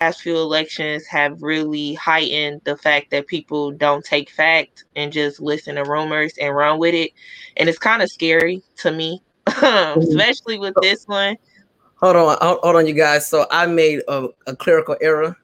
past few elections have really heightened the fact that people don't take fact and just listen to rumors and run with it. And it's kind of scary to me, especially with this one. Hold on, hold on, you guys. So I made a, a clerical error.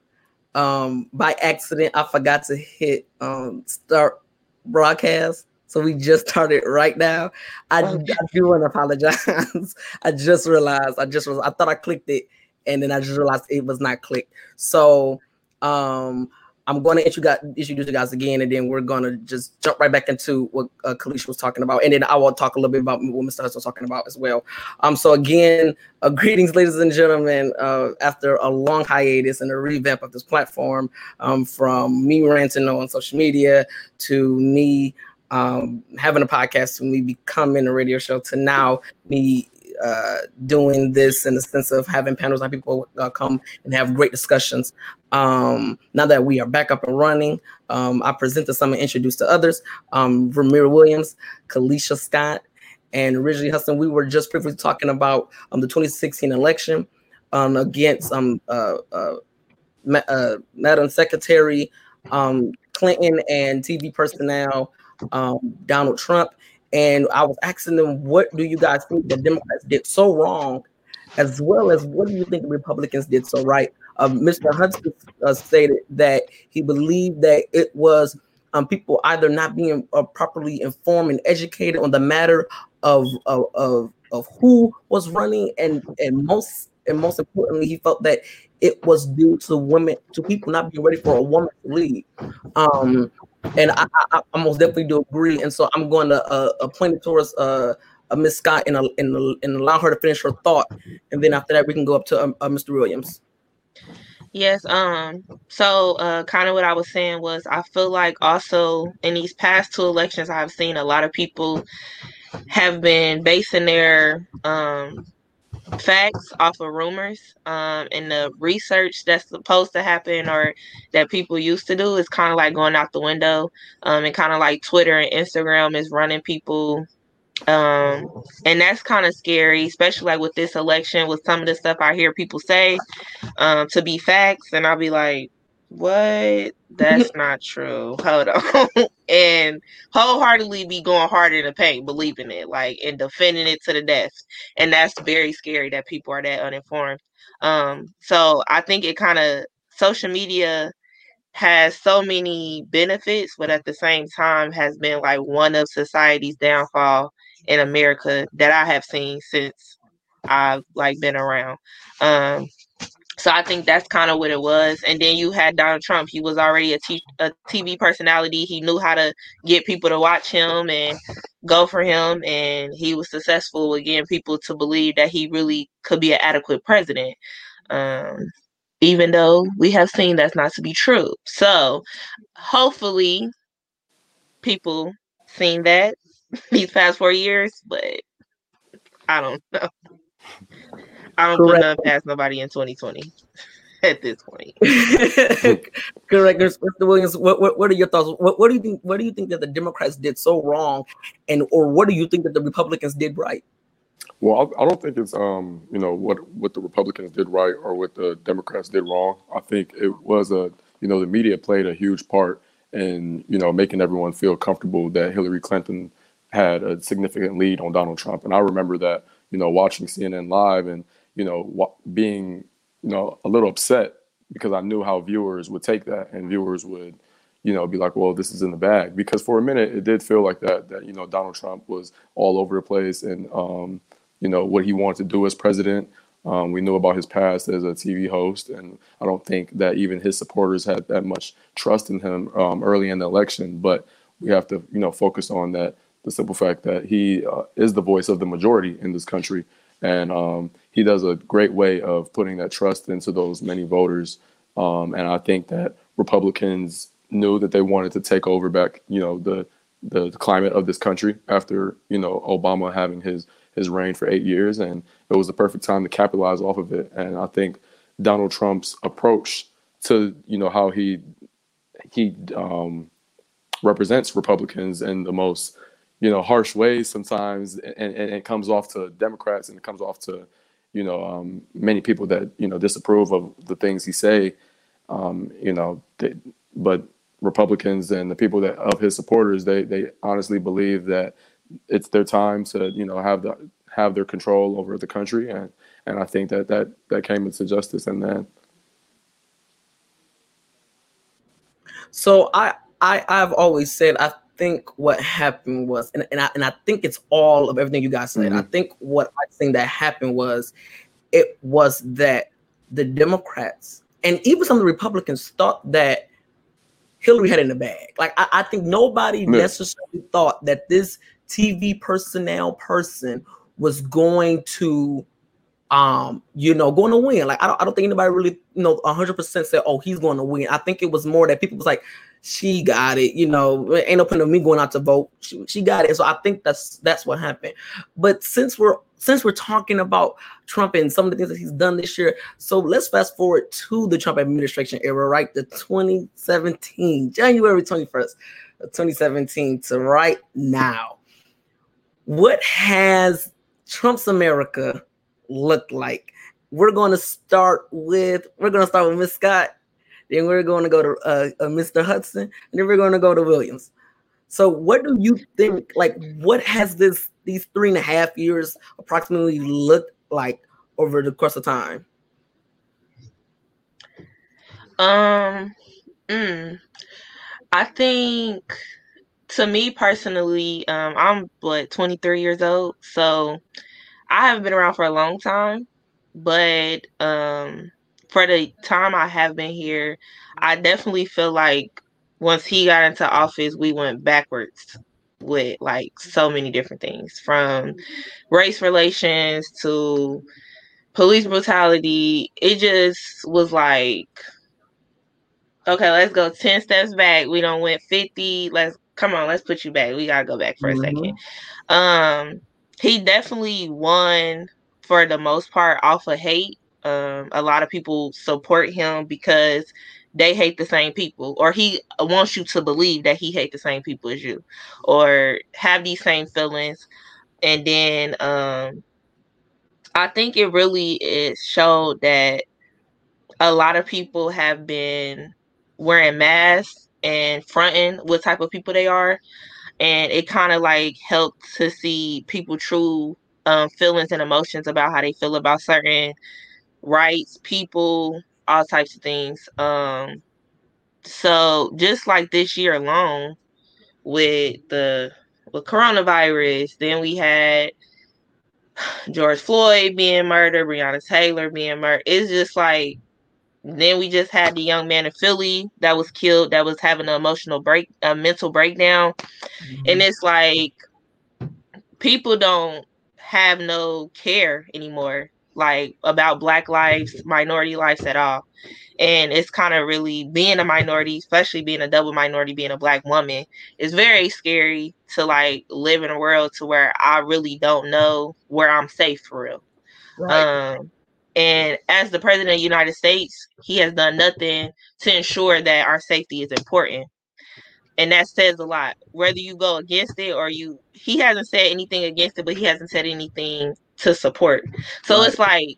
Um, by accident, I forgot to hit um, start broadcast. So we just started right now. I, okay. I do want to apologize. I just realized I just was I thought I clicked it and then I just realized it was not clicked. So um I'm going to introduce you guys again, and then we're going to just jump right back into what uh, Kaleesha was talking about, and then I will talk a little bit about what Mr. Hudson was talking about as well. Um, so again, uh, greetings, ladies and gentlemen. Uh, after a long hiatus and a revamp of this platform, um, from me ranting on social media to me um, having a podcast to me becoming a radio show to now me uh, doing this in the sense of having panels and people uh, come and have great discussions. Um, now that we are back up and running, um, I present to some and introduce to others. Um, Ramira Williams, Kaleesha Scott, and Ridgely Hudson. We were just briefly talking about um, the 2016 election um, against um, uh, uh, Ma- uh, Madam Secretary um, Clinton and TV personnel um, Donald Trump. And I was asking them, what do you guys think the Democrats did so wrong, as well as what do you think the Republicans did so right? Uh, Mr. Hudson uh, stated that he believed that it was um, people either not being uh, properly informed and educated on the matter of, of, of of who was running, and and most and most importantly, he felt that it was due to women, to people not being ready for a woman to lead. Um, and I, I, I, most definitely do agree. And so I'm going to uh, uh point it towards uh, uh, Miss Scott and, uh, and, and allow her to finish her thought, and then after that we can go up to um, uh, Mr. Williams. Yes. Um. So, uh, kind of what I was saying was, I feel like also in these past two elections, I've seen a lot of people have been basing their um facts off of rumors um, and the research that's supposed to happen or that people used to do is kind of like going out the window um, and kind of like twitter and instagram is running people um, and that's kind of scary especially like with this election with some of the stuff i hear people say um, to be facts and i'll be like what? That's not true. Hold on. and wholeheartedly be going hard in the paint, believing it, like and defending it to the death. And that's very scary that people are that uninformed. Um, so I think it kind of social media has so many benefits, but at the same time has been like one of society's downfall in America that I have seen since I've like been around. Um, so I think that's kind of what it was. And then you had Donald Trump. He was already a, t- a TV personality. He knew how to get people to watch him and go for him. And he was successful with getting people to believe that he really could be an adequate president. Um, even though we have seen that's not to be true. So hopefully people seen that these past four years, but I don't know. I don't Correct. put nothing past nobody in 2020 at this point. Correct, Mr. Williams. What, what, what are your thoughts? What, what do you think? What do you think that the Democrats did so wrong, and or what do you think that the Republicans did right? Well, I, I don't think it's um you know what what the Republicans did right or what the Democrats did wrong. I think it was a you know the media played a huge part in you know making everyone feel comfortable that Hillary Clinton had a significant lead on Donald Trump, and I remember that you know watching CNN live and you know, being, you know, a little upset because I knew how viewers would take that and viewers would, you know, be like, well, this is in the bag. Because for a minute, it did feel like that, that, you know, Donald Trump was all over the place and, um, you know, what he wanted to do as president. Um, we knew about his past as a TV host, and I don't think that even his supporters had that much trust in him um, early in the election. But we have to, you know, focus on that the simple fact that he uh, is the voice of the majority in this country, and um, he does a great way of putting that trust into those many voters. Um, and I think that Republicans knew that they wanted to take over back, you know, the the climate of this country after you know Obama having his his reign for eight years, and it was the perfect time to capitalize off of it. And I think Donald Trump's approach to you know how he he um, represents Republicans in the most you know harsh ways sometimes, and, and it comes off to Democrats and it comes off to you know, um, many people that you know disapprove of the things he say Um, you know, they, but Republicans and the people that of his supporters, they they honestly believe that it's their time to you know have the have their control over the country, and and I think that that that came into justice in that. So I I I've always said I think what happened was, and, and I and I think it's all of everything you guys said. Mm-hmm. I think what I think that happened was, it was that the Democrats and even some of the Republicans thought that Hillary had in the bag. Like I, I think nobody yeah. necessarily thought that this TV personnel person was going to um, you know, going to win. Like I don't, I don't think anybody really, you know, hundred percent said, "Oh, he's going to win." I think it was more that people was like, "She got it," you know. Ain't no point of me going out to vote. She, she got it. So I think that's that's what happened. But since we're since we're talking about Trump and some of the things that he's done this year, so let's fast forward to the Trump administration era, right? The 2017, January 21st, 2017 to right now. What has Trump's America look like? We're going to start with we're going to start with Miss Scott, then we're going to go to uh, uh, Mr. Hudson, and then we're going to go to Williams. So, what do you think? Like, what has this these three and a half years approximately looked like over the course of time? Um, mm, I think to me personally, um, I'm what 23 years old, so I haven't been around for a long time, but um, for the time I have been here, I definitely feel like once he got into office, we went backwards with like so many different things from race relations to police brutality. It just was like, okay, let's go 10 steps back. We don't went 50. Let's come on, let's put you back. We gotta go back for mm-hmm. a second. Um, he definitely won for the most part off of hate. Um, a lot of people support him because they hate the same people, or he wants you to believe that he hate the same people as you, or have these same feelings. And then um, I think it really is showed that a lot of people have been wearing masks and fronting what type of people they are and it kind of like helped to see people true um, feelings and emotions about how they feel about certain rights, people, all types of things. Um, so just like this year alone, with the with coronavirus, then we had George Floyd being murdered, Breonna Taylor being murdered. It's just like then we just had the young man in Philly that was killed, that was having an emotional break, a mental breakdown. Mm-hmm. And it's like people don't have no care anymore, like about black lives, minority lives at all. And it's kind of really being a minority, especially being a double minority, being a black woman, is very scary to like live in a world to where I really don't know where I'm safe for real. Right. Um, and as the president of the United States, he has done nothing to ensure that our safety is important. And that says a lot. Whether you go against it or you, he hasn't said anything against it, but he hasn't said anything to support. So right. it's like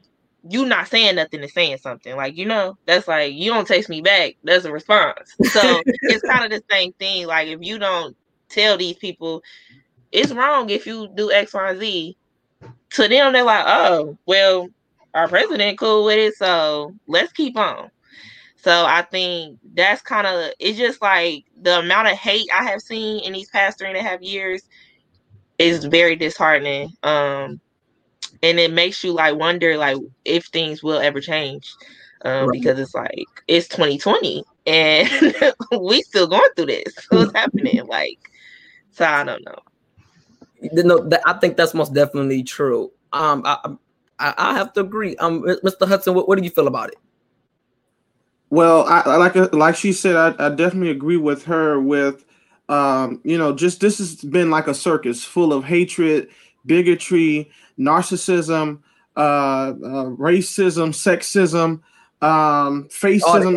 you not saying nothing and saying something. Like, you know, that's like you don't text me back. That's a response. So it's kind of the same thing. Like if you don't tell these people it's wrong if you do X, Y, and Z, to them they're like, oh, well, our president cool with it, so let's keep on. So I think that's kind of it's just like the amount of hate I have seen in these past three and a half years is very disheartening. Um, and it makes you like wonder like if things will ever change. Um, right. because it's like it's 2020 and we still going through this. What's happening? Like, so I don't know. No, I think that's most definitely true. Um, I, I, I have to agree. Um, Mr. Hudson, what, what do you feel about it? Well, I, like like she said, I, I definitely agree with her. With um, you know, just this has been like a circus full of hatred, bigotry, narcissism, uh, uh racism, sexism, um, fascism,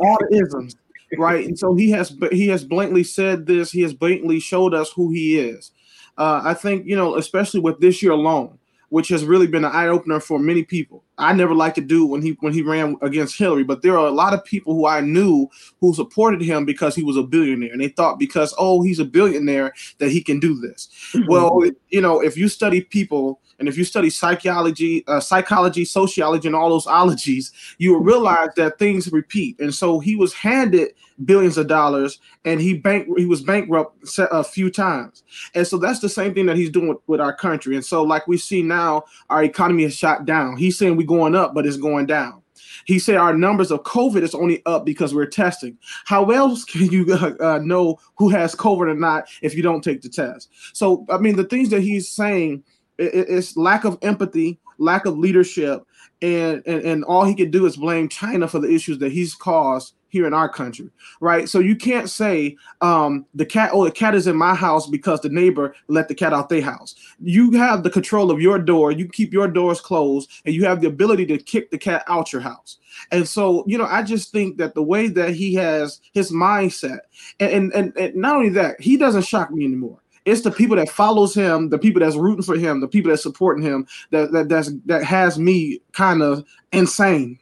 all the isms, right? And so he has he has blatantly said this. He has blatantly showed us who he is. Uh, I think you know, especially with this year alone, which has really been an eye opener for many people. I never liked to do when he when he ran against Hillary, but there are a lot of people who I knew who supported him because he was a billionaire, and they thought because oh he's a billionaire that he can do this. Mm-hmm. Well, you know, if you study people and if you study psychology, uh, psychology, sociology, and all those ologies, you will realize that things repeat. And so he was handed billions of dollars, and he bank he was bankrupt a few times. And so that's the same thing that he's doing with, with our country. And so, like we see now, our economy is shot down. He's saying we're going up, but it's going down. He said our numbers of COVID is only up because we're testing. How else can you uh, uh, know who has COVID or not if you don't take the test? So, I mean, the things that he's saying it's lack of empathy, lack of leadership, and, and and all he can do is blame China for the issues that he's caused here in our country, right? So you can't say um, the cat, oh, the cat is in my house because the neighbor let the cat out their house. You have the control of your door. You keep your doors closed, and you have the ability to kick the cat out your house. And so, you know, I just think that the way that he has his mindset, and and, and not only that, he doesn't shock me anymore it's the people that follows him, the people that's rooting for him, the people that's supporting him that that that's that has me kind of insane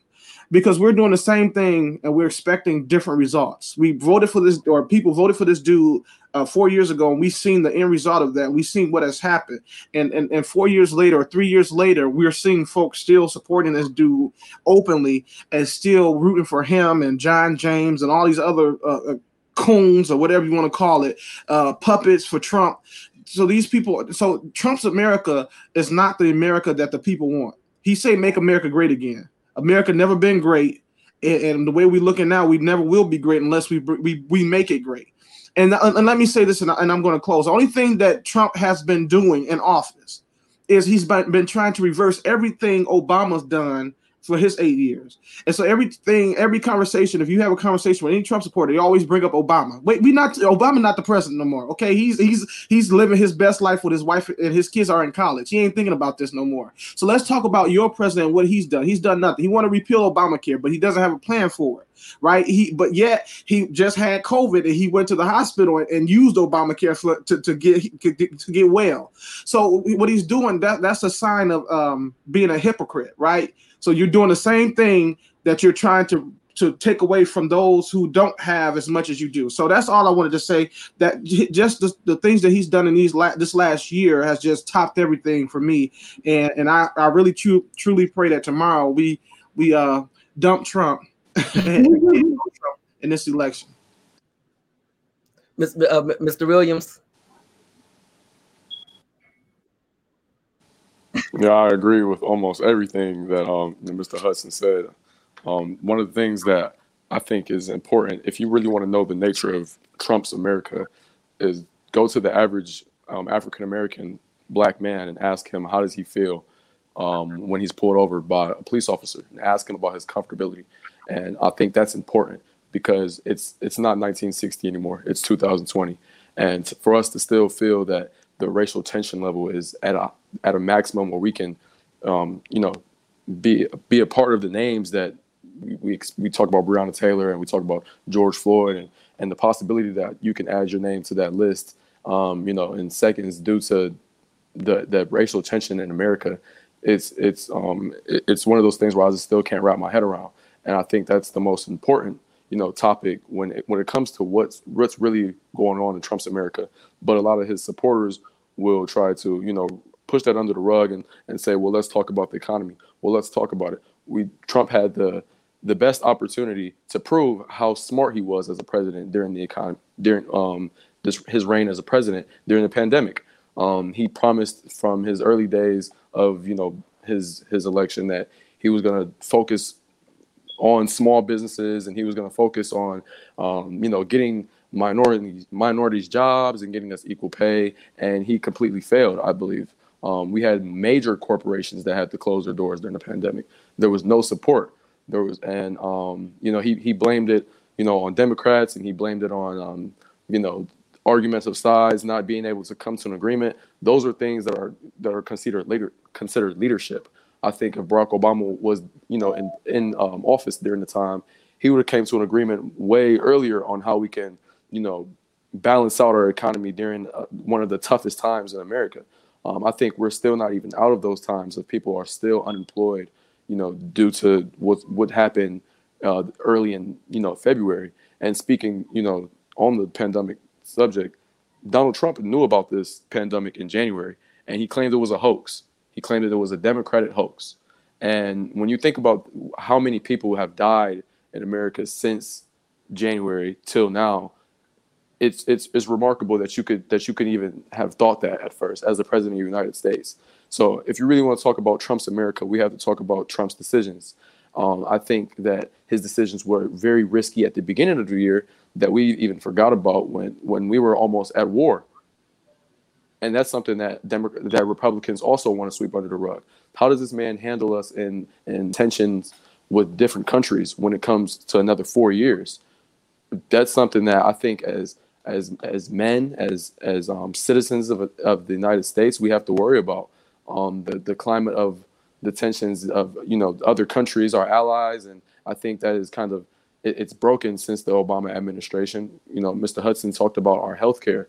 because we're doing the same thing and we're expecting different results. We voted for this, or people voted for this dude uh, four years ago, and we've seen the end result of that. We've seen what has happened, and, and and four years later, or three years later, we're seeing folks still supporting this dude openly and still rooting for him and John James and all these other uh, uh coons or whatever you want to call it, uh, puppets for Trump. So these people, so Trump's America is not the America that the people want. He say make America great again. America never been great, and, and the way we looking now, we never will be great unless we we we make it great. And, and let me say this, and, and I'm going to close. The only thing that Trump has been doing in office is he's been, been trying to reverse everything Obama's done for his eight years. And so everything, every conversation, if you have a conversation with any Trump supporter, they always bring up Obama. Wait, we not Obama not the president no more. Okay, he's he's he's living his best life with his wife and his kids are in college. He ain't thinking about this no more. So let's talk about your president and what he's done. He's done nothing. He want to repeal Obamacare, but he doesn't have a plan for it. Right? He but yet he just had COVID and he went to the hospital and, and used Obamacare for, to, to get to get well. So what he's doing that that's a sign of um, being a hypocrite, right? So you're doing the same thing that you're trying to to take away from those who don't have as much as you do. So that's all I wanted to say. That just the, the things that he's done in these la- this last year has just topped everything for me. And and I I really tru- truly pray that tomorrow we we uh dump Trump in this election. Mr. Uh, Mr. Williams. Yeah, I agree with almost everything that um, Mr. Hudson said. Um, one of the things that I think is important, if you really want to know the nature of Trump's America, is go to the average um, African American black man and ask him how does he feel um, when he's pulled over by a police officer, and ask him about his comfortability. And I think that's important because it's it's not 1960 anymore; it's 2020, and for us to still feel that the racial tension level is at a at a maximum where we can, um, you know, be be a part of the names that we, we, talk about Breonna Taylor and we talk about George Floyd and and the possibility that you can add your name to that list, um, you know, in seconds due to the the racial tension in America. It's it's um it's one of those things where I just still can't wrap my head around, and I think that's the most important you know topic when it, when it comes to what's what's really going on in Trump's America. But a lot of his supporters will try to, you know, push that under the rug and, and say, well, let's talk about the economy. Well, let's talk about it. We Trump had the the best opportunity to prove how smart he was as a president during the economy during um this his reign as a president during the pandemic. Um, he promised from his early days of you know his his election that he was going to focus on small businesses and he was going to focus on um, you know getting minorities minorities jobs and getting us equal pay and he completely failed i believe um, we had major corporations that had to close their doors during the pandemic. There was no support. There was and um, you know he, he blamed it you know on democrats and he blamed it on um, you know arguments of size not being able to come to an agreement. Those are things that are that are considered later considered leadership. I think if barack obama was you know in in um, office during the time he would have came to an agreement way earlier on how we can you know, balance out our economy during uh, one of the toughest times in America. Um, I think we're still not even out of those times if people are still unemployed, you know, due to what what happened uh, early in you know February. And speaking, you know, on the pandemic subject, Donald Trump knew about this pandemic in January, and he claimed it was a hoax. He claimed that it was a Democratic hoax. And when you think about how many people have died in America since January till now, it's it's it's remarkable that you could that you could even have thought that at first as the president of the United States. So if you really want to talk about Trump's America, we have to talk about Trump's decisions. Um, I think that his decisions were very risky at the beginning of the year that we even forgot about when when we were almost at war. And that's something that Demo- that Republicans also want to sweep under the rug. How does this man handle us in in tensions with different countries when it comes to another four years? That's something that I think as as as men, as as um, citizens of of the United States, we have to worry about um, the the climate of the tensions of you know other countries, our allies, and I think that is kind of it, it's broken since the Obama administration. You know, Mr. Hudson talked about our healthcare.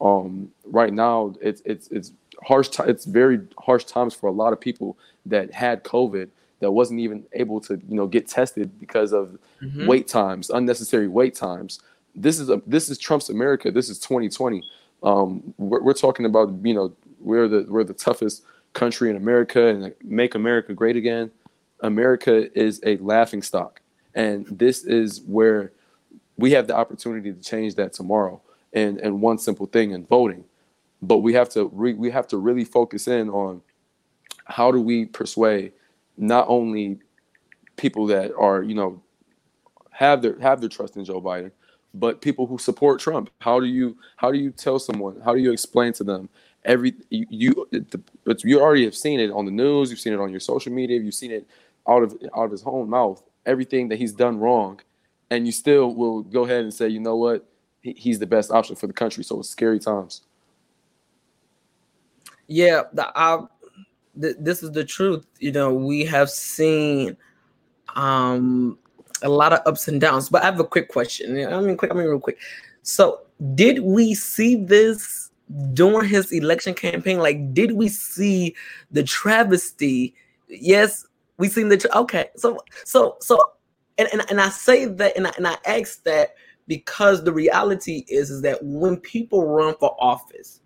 Um, right now, it's it's it's harsh. T- it's very harsh times for a lot of people that had COVID that wasn't even able to you know get tested because of mm-hmm. wait times, unnecessary wait times. This is a this is Trump's America. This is 2020. Um, we're, we're talking about you know we're the we're the toughest country in America and make America great again. America is a laughing stock. And this is where we have the opportunity to change that tomorrow. And and one simple thing in voting. But we have to re, we have to really focus in on how do we persuade not only people that are, you know, have their have their trust in Joe Biden, but people who support Trump. How do you how do you tell someone? How do you explain to them every you, you but you already have seen it on the news, you've seen it on your social media, you've seen it out of out of his own mouth, everything that he's done wrong, and you still will go ahead and say, you know what, he, he's the best option for the country. So it's scary times. Yeah, the, I, th- this is the truth. You know, we have seen um a lot of ups and downs. But I have a quick question. I mean, quick. I mean, real quick. So, did we see this during his election campaign? Like, did we see the travesty? Yes, we seen the tra- okay. So so so, and and, and I say that and I, and I ask that because the reality is is that when people run for office,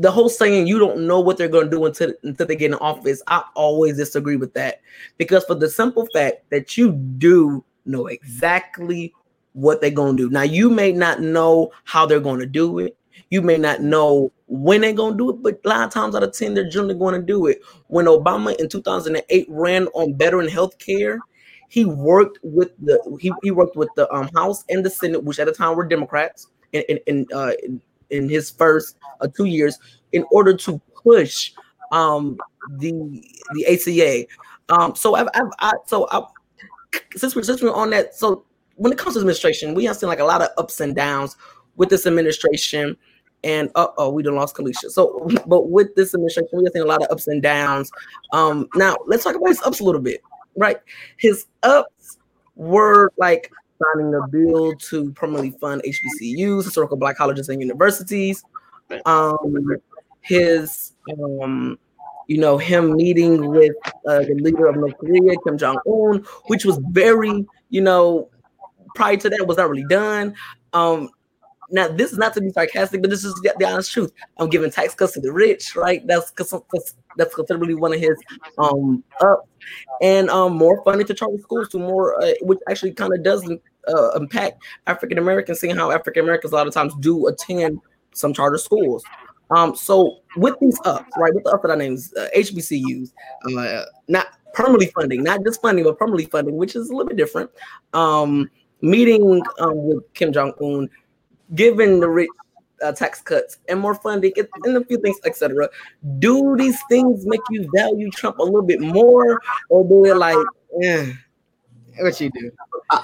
the whole saying you don't know what they're going to do until until they get in office. I always disagree with that because for the simple fact that you do know exactly what they're going to do. Now you may not know how they're going to do it. You may not know when they're going to do it, but a lot of times out of 10, they're generally going to do it. When Obama in 2008 ran on veteran health care, he worked with the he, he worked with the um, House and the Senate, which at the time were Democrats, and, and, in, uh, in, his first uh, two years, in order to push um, the the ACA. Um, so I've, I've I, so I, since we're since we're on that, so when it comes to administration, we have seen like a lot of ups and downs with this administration and uh oh, we done lost Kaleesha. So, but with this administration, we have seen a lot of ups and downs. Um, now let's talk about his ups a little bit, right? His ups were like signing a bill to permanently fund HBCUs, historical Black colleges and universities. Um, his um, you know, him meeting with uh, the leader of North Korea, Kim Jong Un, which was very, you know, prior to that was not really done. Um, now this is not to be sarcastic, but this is the, honest truth. I'm giving tax cuts to the rich, right? That's that's considerably one of his um up, and um more funding to charter schools to more, uh, which actually kind of does uh, impact African Americans, seeing how African Americans a lot of times do attend some charter schools. Um, so with these ups, right, with the up that I named uh, HBCUs, uh, not permanently funding, not just funding, but permanently funding, which is a little bit different. Um, meeting um, with Kim Jong Un given the rich uh, tax cuts and more funding and a few things, etc. Do these things make you value Trump a little bit more, or do it like, eh, what you do?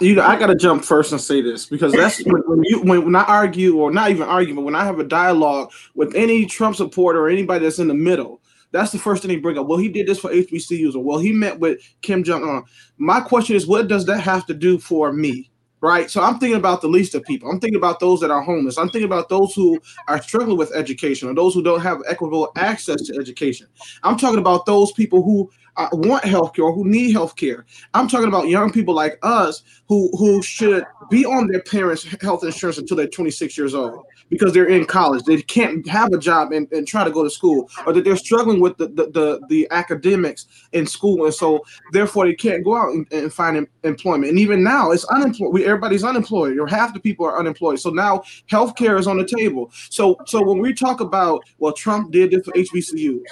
You know, I got to jump first and say this because that's when, when you when, when I argue or not even argue, but when I have a dialogue with any Trump supporter or anybody that's in the middle. That's the first thing they bring up. Well, he did this for HBCUs, or well, he met with Kim Jong Un. My question is, what does that have to do for me? Right? So I'm thinking about the least of people. I'm thinking about those that are homeless. I'm thinking about those who are struggling with education or those who don't have equitable access to education. I'm talking about those people who uh, want healthcare or who need healthcare. I'm talking about young people like us who who should be on their parents' health insurance until they're 26 years old because they're in college. They can't have a job and, and try to go to school, or that they're struggling with the the, the, the academics in school, and so therefore they can't go out and, and find em- employment. And even now, it's unemployed. Everybody's unemployed, or half the people are unemployed. So now healthcare is on the table. So so when we talk about well, Trump did this for HBCUs,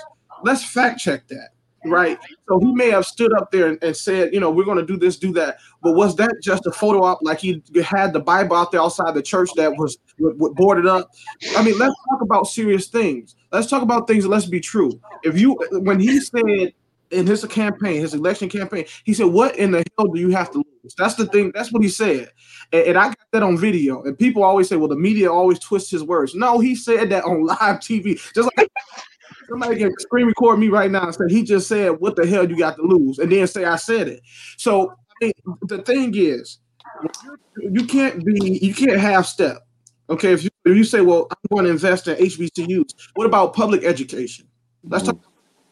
let's fact check that right? So he may have stood up there and, and said, you know, we're going to do this, do that. But was that just a photo op like he had the Bible out there outside the church that was boarded up? I mean, let's talk about serious things. Let's talk about things. let's be true. If you, when he said in his campaign, his election campaign, he said, "What in the hell do you have to lose?" That's the thing. That's what he said, and, and I got that on video. And people always say, "Well, the media always twists his words." No, he said that on live TV, just like Somebody can screen record me right now and say he just said, "What the hell you got to lose?" and then say I said it. So the thing is, you can't be, you can't half step. Okay, if you, if you say, "Well, I'm going to invest in HBCUs," what about public education? Let's talk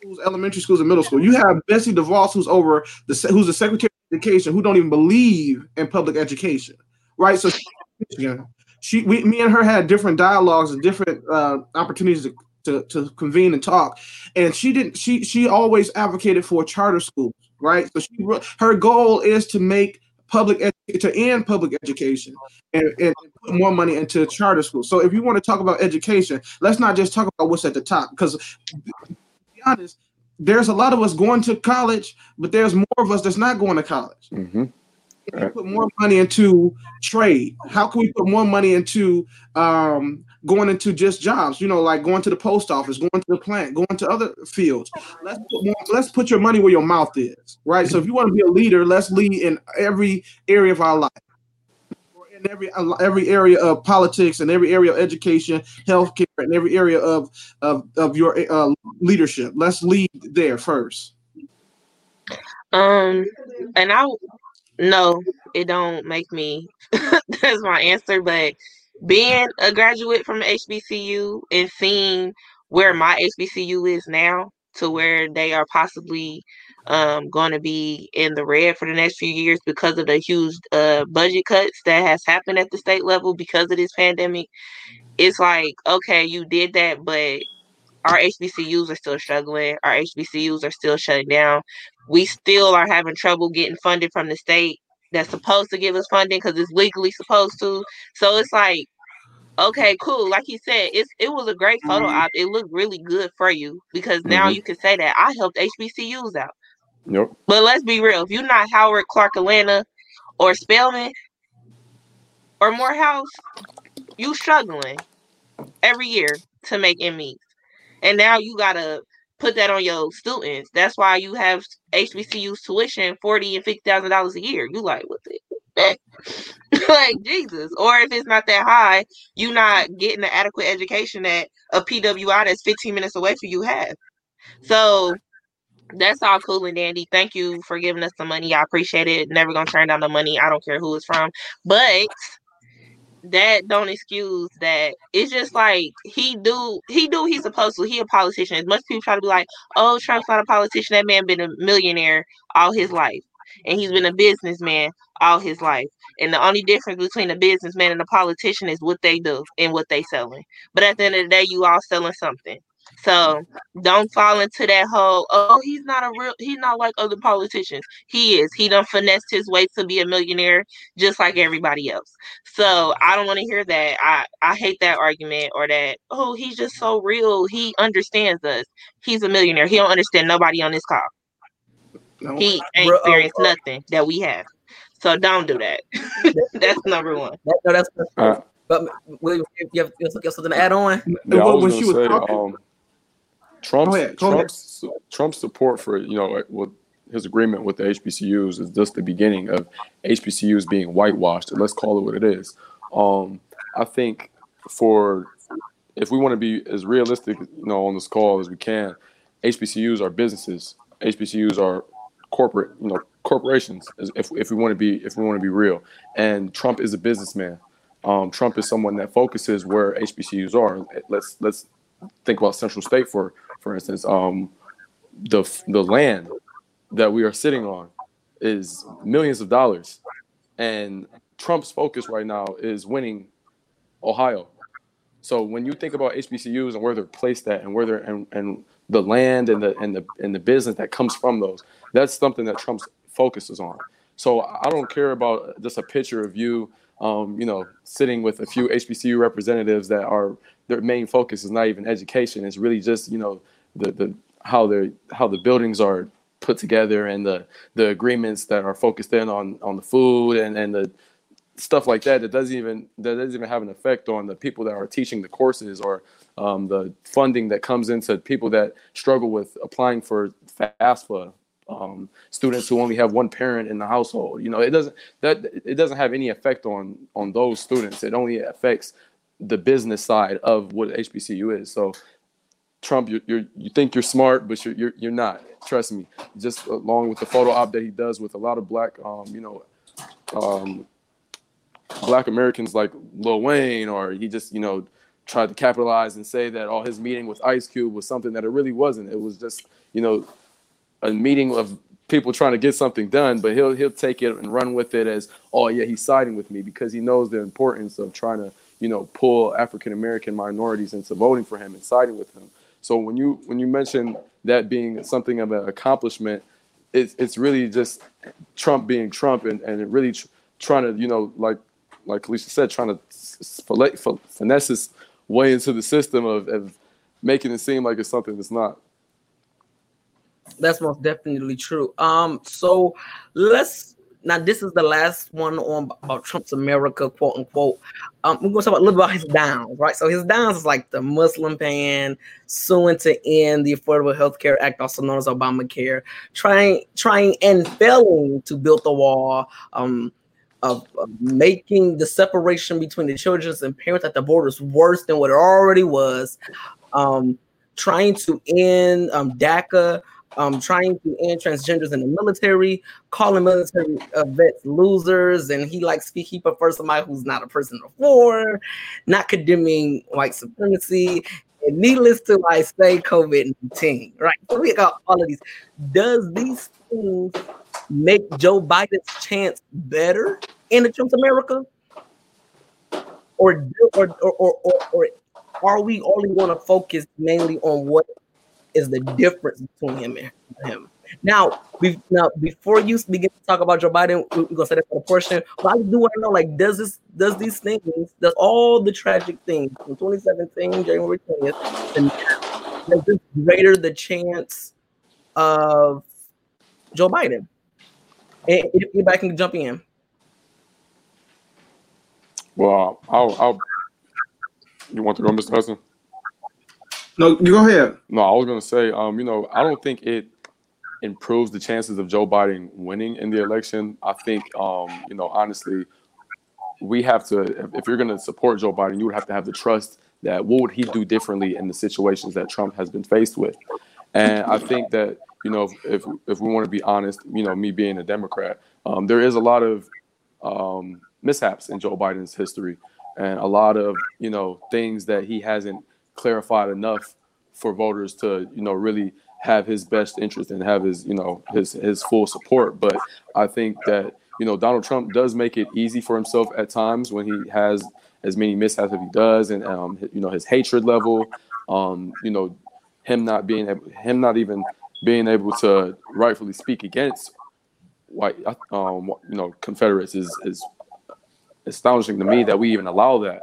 schools, elementary schools and middle school. You have Betsy DeVos, who's over the who's the Secretary of Education, who don't even believe in public education, right? So, she, she we, me and her had different dialogues and different uh, opportunities to to, to convene and talk. And she didn't. She she always advocated for charter schools, right? So she her goal is to make public to end public education and, and put more money into charter schools. So if you want to talk about education, let's not just talk about what's at the top because to be honest, there's a lot of us going to college, but there's more of us that's not going to college. Mm-hmm. Put more money into trade. How can we put more money into um, going into just jobs, you know, like going to the post office, going to the plant, going to other fields. Let's put, more, let's put your money where your mouth is, right? So if you want to be a leader, let's lead in every area of our life. In every every area of politics and every area of education, healthcare, and every area of of, of your uh, leadership. Let's lead there first. Um, and I no, it don't make me. that's my answer, but being a graduate from HBCU and seeing where my HBCU is now to where they are possibly um, going to be in the red for the next few years because of the huge uh, budget cuts that has happened at the state level because of this pandemic. It's like, okay, you did that, but our HBCUs are still struggling. Our HBCUs are still shutting down. We still are having trouble getting funded from the state that's supposed to give us funding because it's legally supposed to. So it's like, okay, cool. Like you said, it's it was a great photo mm-hmm. op. It looked really good for you because now mm-hmm. you can say that I helped HBCUs out. Yep. But let's be real. If you're not Howard Clark Atlanta or Spelman or Morehouse, you struggling every year to make ends And now you gotta put that on your students. That's why you have HBCU's tuition forty and fifty thousand dollars a year. You like what the like Jesus. Or if it's not that high, you not getting the adequate education that a PWI that's 15 minutes away from you have. So that's all cool and dandy. Thank you for giving us the money. I appreciate it. Never gonna turn down the money. I don't care who it's from. But that don't excuse that. It's just like he do he do he's supposed to. He a politician. As much people try to be like, oh, Trump's not a politician. That man been a millionaire all his life, and he's been a businessman all his life. And the only difference between a businessman and a politician is what they do and what they selling. But at the end of the day, you all selling something. So don't fall into that whole, oh, he's not a real, he's not like other politicians. He is. He done finessed his way to be a millionaire just like everybody else. So I don't want to hear that. I, I hate that argument or that, oh, he's just so real. He understands us. He's a millionaire. He don't understand nobody on this call. No. He ain't experienced uh, nothing that we have. So don't do that. that's number one. no, that's uh, but William, you have, you have something to add on? Yeah, I was going to say, um, Trump's, Trump's, Trump's support for you know with his agreement with the HBCUs is just the beginning of HBCUs being whitewashed. Let's call it what it is. Um, I think for if we want to be as realistic, you know, on this call as we can, HBCUs are businesses. HBCUs are corporate, you know, corporations. If, if we want to be if we want to be real, and Trump is a businessman. Um, Trump is someone that focuses where HBCUs are. Let's let's think about Central State for for instance. Um, the the land that we are sitting on is millions of dollars, and Trump's focus right now is winning Ohio. So when you think about HBCUs and where they're placed at, and where they're and, and the land and the and the and the business that comes from those, that's something that Trump's focuses on. So I don't care about just a picture of you, um, you know, sitting with a few HBCU representatives that are their main focus is not even education. It's really just you know the the how the how the buildings are put together and the the agreements that are focused in on on the food and and the stuff like that that doesn't even that doesn't even have an effect on the people that are teaching the courses or um, the funding that comes into people that struggle with applying for FAFSA, um, students who only have one parent in the household. You know, it doesn't that it doesn't have any effect on on those students. It only affects the business side of what HBCU is. So, Trump, you you you think you're smart, but you're you're, you're not. Trust me. Just along with the photo op that he does with a lot of black, um, you know, um, black Americans like Lil Wayne, or he just, you know, tried to capitalize and say that all his meeting with Ice Cube was something that it really wasn't. It was just, you know, a meeting of people trying to get something done, but he'll he'll take it and run with it as, oh yeah, he's siding with me because he knows the importance of trying to, you know, pull African American minorities into voting for him and siding with him. So when you when you mention that being something of an accomplishment, it's it's really just Trump being Trump and and really tr- trying to, you know, like like Kaleesha said, trying to finesse his way into the system of, of making it seem like it's something that's not. That's most definitely true. Um, so let's now this is the last one on about Trump's America, quote unquote. Um, we're gonna talk about, a little about his downs, right? So his downs is like the Muslim ban, suing to end the Affordable Health Care Act, also known as Obamacare, trying, trying and failing to build the wall, um, of, of, making the separation between the children and parents at the borders worse than what it already was, um, trying to end um, DACA, um, trying to end transgenders in the military, calling military uh, vets losers, and he likes speak. He prefers somebody who's not a person of war, not condemning white supremacy. And needless to like say, COVID nineteen, right? So we got all of these. Does these things make Joe Biden's chance better in the Trump's America? Or, or, or, or, or are we only going to focus mainly on what is the difference between him and him? Now, we now before you begin to talk about Joe Biden, we're gonna set it for a portion. But I do want to know, like, does this, does these things, does all the tragic things from 2017, January 20th, and does this greater the chance of Joe Biden? And if anybody can jump in. Well, I'll, I'll you want to go, Mr. Hudson? No, you go ahead. No, I was going to say, um, you know, I don't think it improves the chances of Joe Biden winning in the election. I think, um, you know, honestly, we have to, if, you're going to support Joe Biden, you would have to have the trust that what would he do differently in the situations that Trump has been faced with. And I think that you know, if if we want to be honest, you know, me being a Democrat, um, there is a lot of um, mishaps in Joe Biden's history, and a lot of you know things that he hasn't clarified enough for voters to you know really have his best interest and have his you know his his full support. But I think that you know Donald Trump does make it easy for himself at times when he has as many mishaps as he does, and um, you know his hatred level, um, you know him not being him not even being able to rightfully speak against white, um, you know, Confederates is is astonishing to me that we even allow that, at,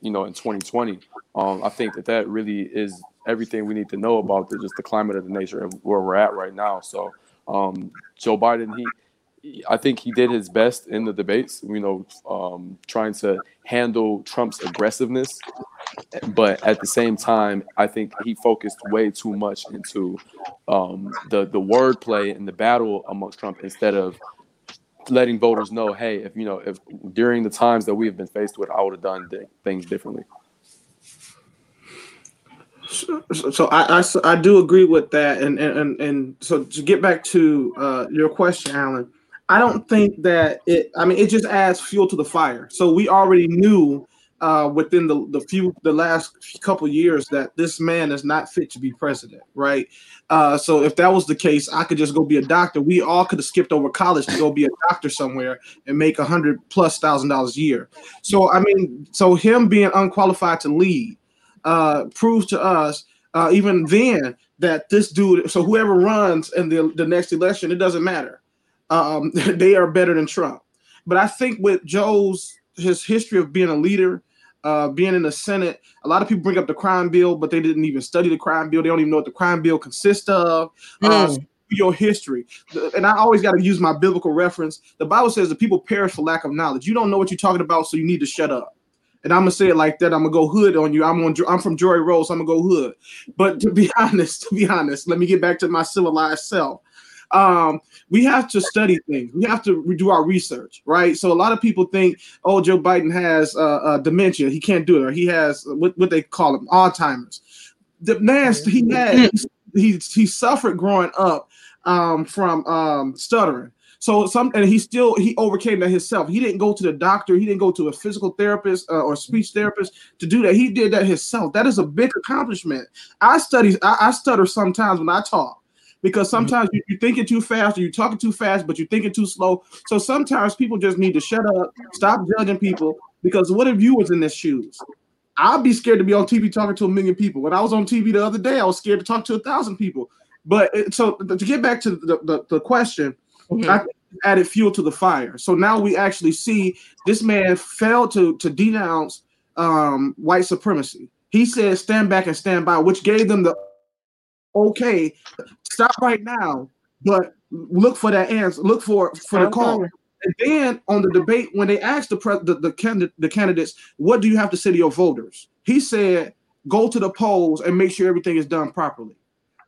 you know, in 2020. Um, I think that that really is everything we need to know about the, just the climate of the nation and where we're at right now. So, um, Joe Biden, he I think he did his best in the debates, you know, um, trying to handle Trump's aggressiveness. But at the same time, I think he focused way too much into um, the the wordplay and the battle amongst Trump instead of letting voters know, hey, if you know, if during the times that we have been faced with, I would have done things differently. So, so I, I, I do agree with that, and and and so to get back to uh, your question, Alan, I don't think that it. I mean, it just adds fuel to the fire. So we already knew uh, within the, the few the last couple years that this man is not fit to be president, right? Uh, so if that was the case, I could just go be a doctor. We all could have skipped over college to go be a doctor somewhere and make a hundred plus thousand dollars a year. So I mean, so him being unqualified to lead uh, proves to us uh, even then that this dude. So whoever runs in the the next election, it doesn't matter. Um, they are better than Trump. But I think with Joe's his history of being a leader uh, being in the Senate. A lot of people bring up the crime bill, but they didn't even study the crime bill. They don't even know what the crime bill consists of. Mm. Uh, your history, and I always got to use my biblical reference. The Bible says the people perish for lack of knowledge. You don't know what you're talking about, so you need to shut up. And I'm gonna say it like that. I'm gonna go hood on you. I'm on. I'm from Joy Road, so I'm gonna go hood. But to be honest, to be honest, let me get back to my civilized self um, we have to study things. We have to do our research, right? So a lot of people think, oh, Joe Biden has uh, uh, dementia. He can't do it, or he has what, what they call him Alzheimer's. The man, he had he he suffered growing up um, from um, stuttering. So some and he still he overcame that himself. He didn't go to the doctor. He didn't go to a physical therapist uh, or speech therapist to do that. He did that himself. That is a big accomplishment. I study. I, I stutter sometimes when I talk because mm-hmm. sometimes mm-hmm. you're thinking too fast or you're talking too fast, but you're thinking too slow. So sometimes people just need to shut up, stop judging people. Because what if you was in their shoes? I'd be scared to be on TV talking to a million people. When I was on TV the other day, I was scared to talk to a thousand people. But it, so to get back to the, the, the question, mm-hmm. I added fuel to the fire. So now we actually see this man failed to to denounce um, white supremacy. He said, "Stand back and stand by," which gave them the okay, stop right now, but look for that answer. Look for for the call. And then on the debate, when they asked the pre- the, the, candidate, the candidates, what do you have to say to your voters? He said, go to the polls and make sure everything is done properly.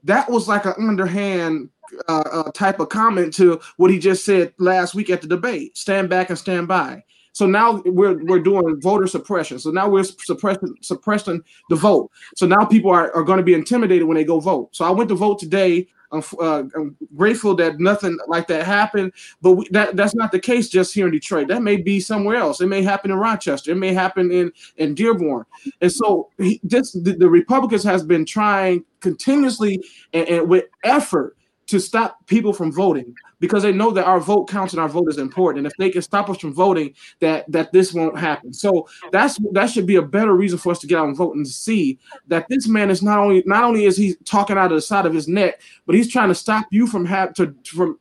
That was like an underhand uh, uh, type of comment to what he just said last week at the debate. Stand back and stand by. So now we're we're doing voter suppression. So now we're suppressing suppressing the vote. So now people are, are going to be intimidated when they go vote. So I went to vote today. I'm, uh, I'm grateful that nothing like that happened, but we, that that's not the case just here in Detroit. That may be somewhere else. It may happen in Rochester. It may happen in in Dearborn. And so he, this the, the Republicans has been trying continuously and, and with effort to stop people from voting because they know that our vote counts and our vote is important. And if they can stop us from voting, that that this won't happen. So that's that should be a better reason for us to get out and vote and see that this man is not only not only is he talking out of the side of his neck, but he's trying to stop you from have to from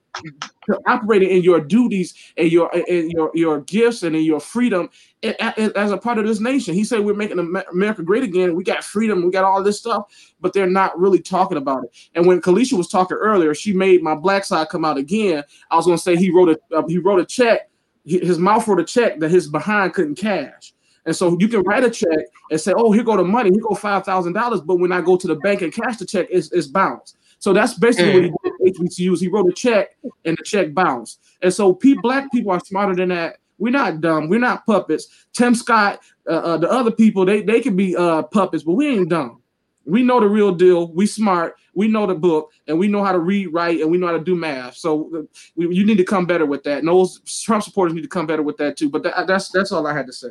operating in your duties and your and your your gifts and in your freedom as a part of this nation. He said we're making America great again. We got freedom. We got all this stuff, but they're not really talking about it. And when Kaleesha was talking earlier, she made my black side come out again. I was going to say he wrote a uh, he wrote a check. His mouth wrote a check that his behind couldn't cash. And so you can write a check and say, "Oh, here go the money. Here go five thousand dollars." But when I go to the bank and cash the check, it's, it's bounced. So that's basically mm. what he did HBCUs. He wrote a check and the check bounced. And so people, black people are smarter than that. We're not dumb. We're not puppets. Tim Scott, uh, uh, the other people, they, they can be uh, puppets, but we ain't dumb. We know the real deal. We smart. We know the book, and we know how to read, write, and we know how to do math. So uh, we, you need to come better with that. And those Trump supporters need to come better with that too. But that, that's that's all I had to say.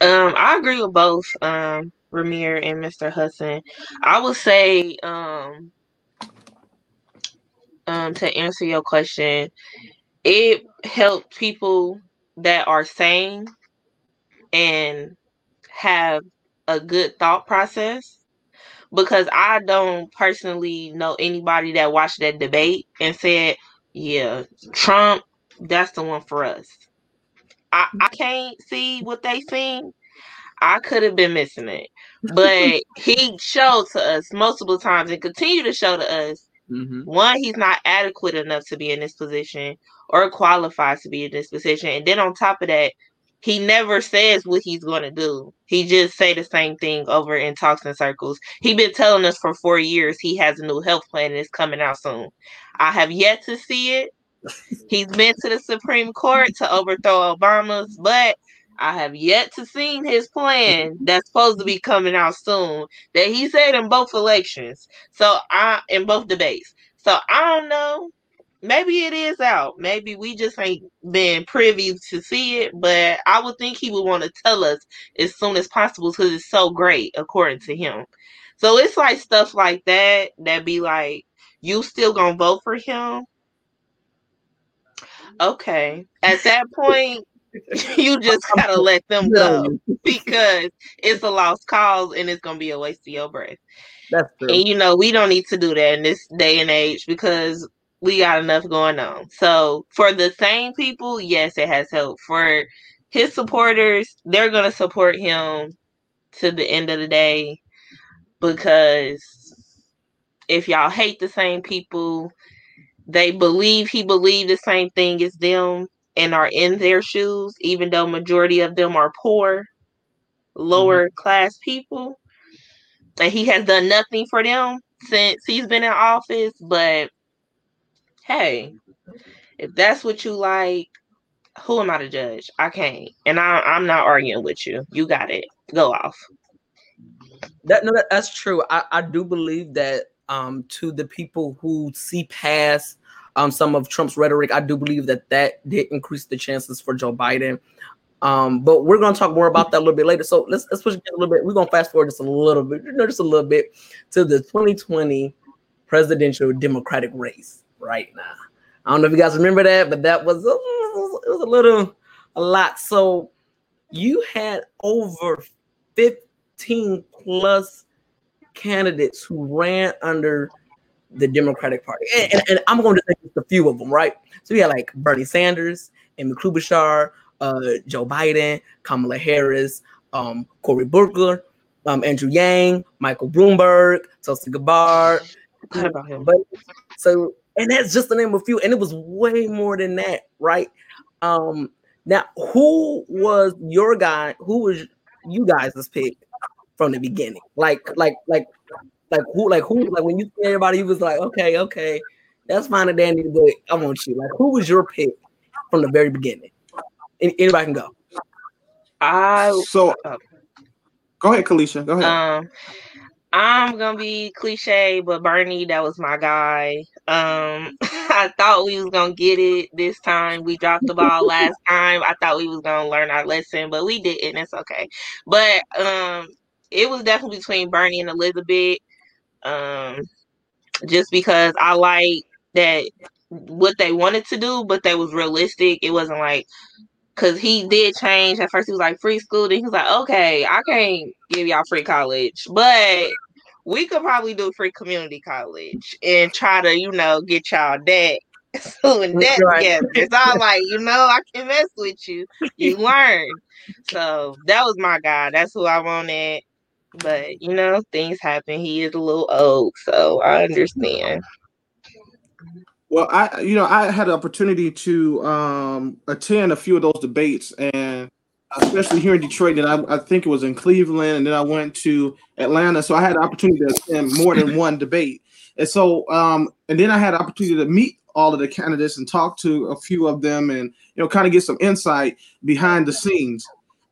Um, I agree with both. Um, Ramir and Mr. Hudson. I would say um, um, to answer your question, it helped people that are sane and have a good thought process because I don't personally know anybody that watched that debate and said, yeah, Trump, that's the one for us. I, I can't see what they seen I could have been missing it. But he showed to us multiple times and continue to show to us mm-hmm. one, he's not adequate enough to be in this position or qualified to be in this position. And then on top of that, he never says what he's going to do. He just say the same thing over in talks and circles. He been telling us for four years he has a new health plan and it's coming out soon. I have yet to see it. He's been to the Supreme Court to overthrow Obama's, but I have yet to see his plan mm-hmm. that's supposed to be coming out soon that he said in both elections. So I in both debates. So I don't know. maybe it is out. Maybe we just ain't been privy to see it, but I would think he would want to tell us as soon as possible because it's so great, according to him. So it's like stuff like that that be like, you still gonna vote for him? Mm-hmm. Okay. At that point, you just gotta let them go because it's a lost cause and it's gonna be a waste of your breath. That's true. And you know, we don't need to do that in this day and age because we got enough going on. So for the same people, yes, it has helped. For his supporters, they're gonna support him to the end of the day because if y'all hate the same people, they believe he believed the same thing as them and are in their shoes, even though majority of them are poor, lower mm-hmm. class people. And he has done nothing for them since he's been in office. But hey, if that's what you like, who am I to judge? I can't. And I, I'm not arguing with you. You got it. Go off. That no, that, that's true. I, I do believe that um to the people who see past um some of Trump's rhetoric, I do believe that that did increase the chances for Joe Biden. Um, but we're gonna talk more about that a little bit later. So let's let's push a little bit. We're gonna fast forward just a little bit, you know, just a little bit to the 2020 presidential Democratic race right now. I don't know if you guys remember that, but that was a, it was a little a lot. So you had over 15 plus candidates who ran under the Democratic Party. And, and, and I'm going to say just a few of them, right? So we had like Bernie Sanders, Amy Klobuchar, uh, Joe Biden, Kamala Harris, um, Cory Booker, um, Andrew Yang, Michael Bloomberg, Tulsi Gabbard. But, so, and that's just the name of a few, and it was way more than that, right? Um, now, who was your guy? Who was you guys' pick from the beginning? Like, like, like, like who, like who, like when you see everybody, you was like, okay, okay, that's fine and dandy, but I want you. Like, who was your pick from the very beginning? And anybody can go. I so uh, go ahead, Kaleesha. Go ahead. Um, I'm gonna be cliche, but Bernie, that was my guy. Um, I thought we was gonna get it this time. We dropped the ball last time. I thought we was gonna learn our lesson, but we didn't. It's okay. But um, it was definitely between Bernie and Elizabeth. Um, just because I like that what they wanted to do, but they was realistic. It wasn't like because he did change. At first, he was like free school. Then he was like, okay, I can't give y'all free college, but we could probably do free community college and try to, you know, get y'all that so in that right. together. It's all like, you know, I can mess with you. You learn. So that was my guy. That's who I wanted. But you know, things happen. He is a little old, so I understand. Well, I you know I had an opportunity to um, attend a few of those debates, and especially here in Detroit. And I, I, think it was in Cleveland, and then I went to Atlanta. So I had the opportunity to attend more than one debate, and so um, and then I had the opportunity to meet all of the candidates and talk to a few of them, and you know kind of get some insight behind the scenes.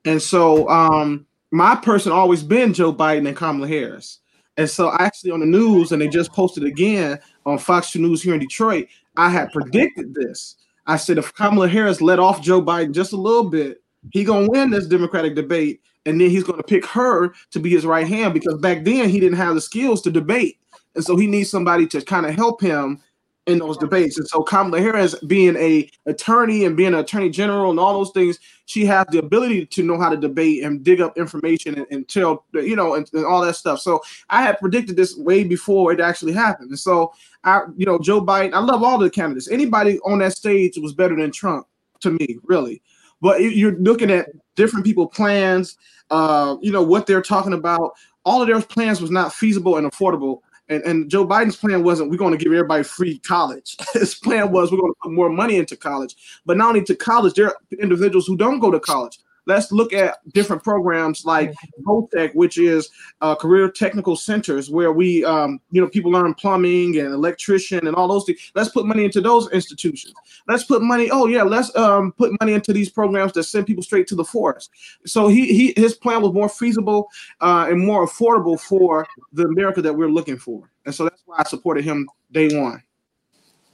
And so um, my person always been Joe Biden and Kamala Harris. And so actually on the news, and they just posted again on Fox News here in Detroit, I had predicted this. I said if Kamala Harris let off Joe Biden just a little bit, he gonna win this Democratic debate, and then he's gonna pick her to be his right hand because back then he didn't have the skills to debate, and so he needs somebody to kind of help him in those debates. And so Kamala Harris, being a attorney and being an attorney general and all those things, she has the ability to know how to debate and dig up information and, and tell, you know, and, and, all that stuff. So I had predicted this way before it actually happened. And so I, you know, Joe Biden, I love all the candidates. Anybody on that stage was better than Trump to me, really. But you're looking at different people plans, uh, you know, what they're talking about. All of their plans was not feasible and affordable and, and Joe Biden's plan wasn't we're going to give everybody free college. His plan was we're going to put more money into college. But not only to college, there are individuals who don't go to college let's look at different programs like VOTEC, which is uh, career technical centers where we, um, you know, people learn plumbing and electrician and all those things. Let's put money into those institutions. Let's put money. Oh yeah, let's um, put money into these programs that send people straight to the forest. So he, he his plan was more feasible uh, and more affordable for the America that we're looking for, and so that's why I supported him day one.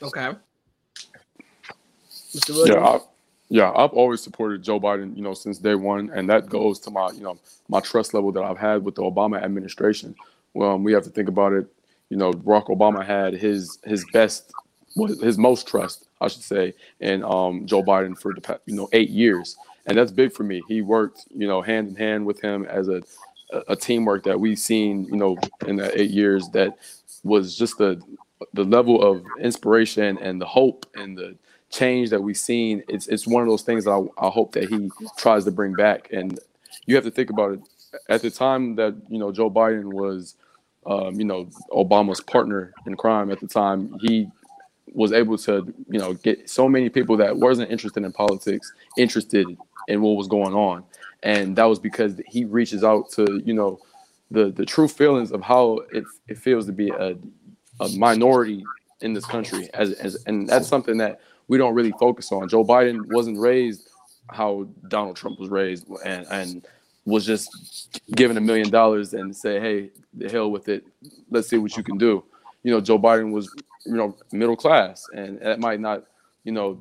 Okay. Yeah, I, yeah, I've always supported Joe Biden, you know, since day one, and that goes to my, you know, my trust level that I've had with the Obama administration. Well, we have to think about it. You know, Barack Obama had his his best, his most trust, I should say, in um, Joe Biden for the past, you know eight years, and that's big for me. He worked, you know, hand in hand with him as a a teamwork that we've seen, you know, in the eight years that was just the the level of inspiration and the hope and the change that we've seen. It's it's one of those things that I, I hope that he tries to bring back. And you have to think about it. At the time that you know Joe Biden was, um, you know, Obama's partner in crime at the time, he was able to you know get so many people that wasn't interested in politics interested in what was going on and that was because he reaches out to you know the the true feelings of how it, it feels to be a, a minority in this country as, as and that's something that we don't really focus on. Joe biden wasn't raised how donald trump was raised and and was just given a million dollars and say hey the hell with it. Let's see what you can do. You know joe biden was you know middle class and that might not you know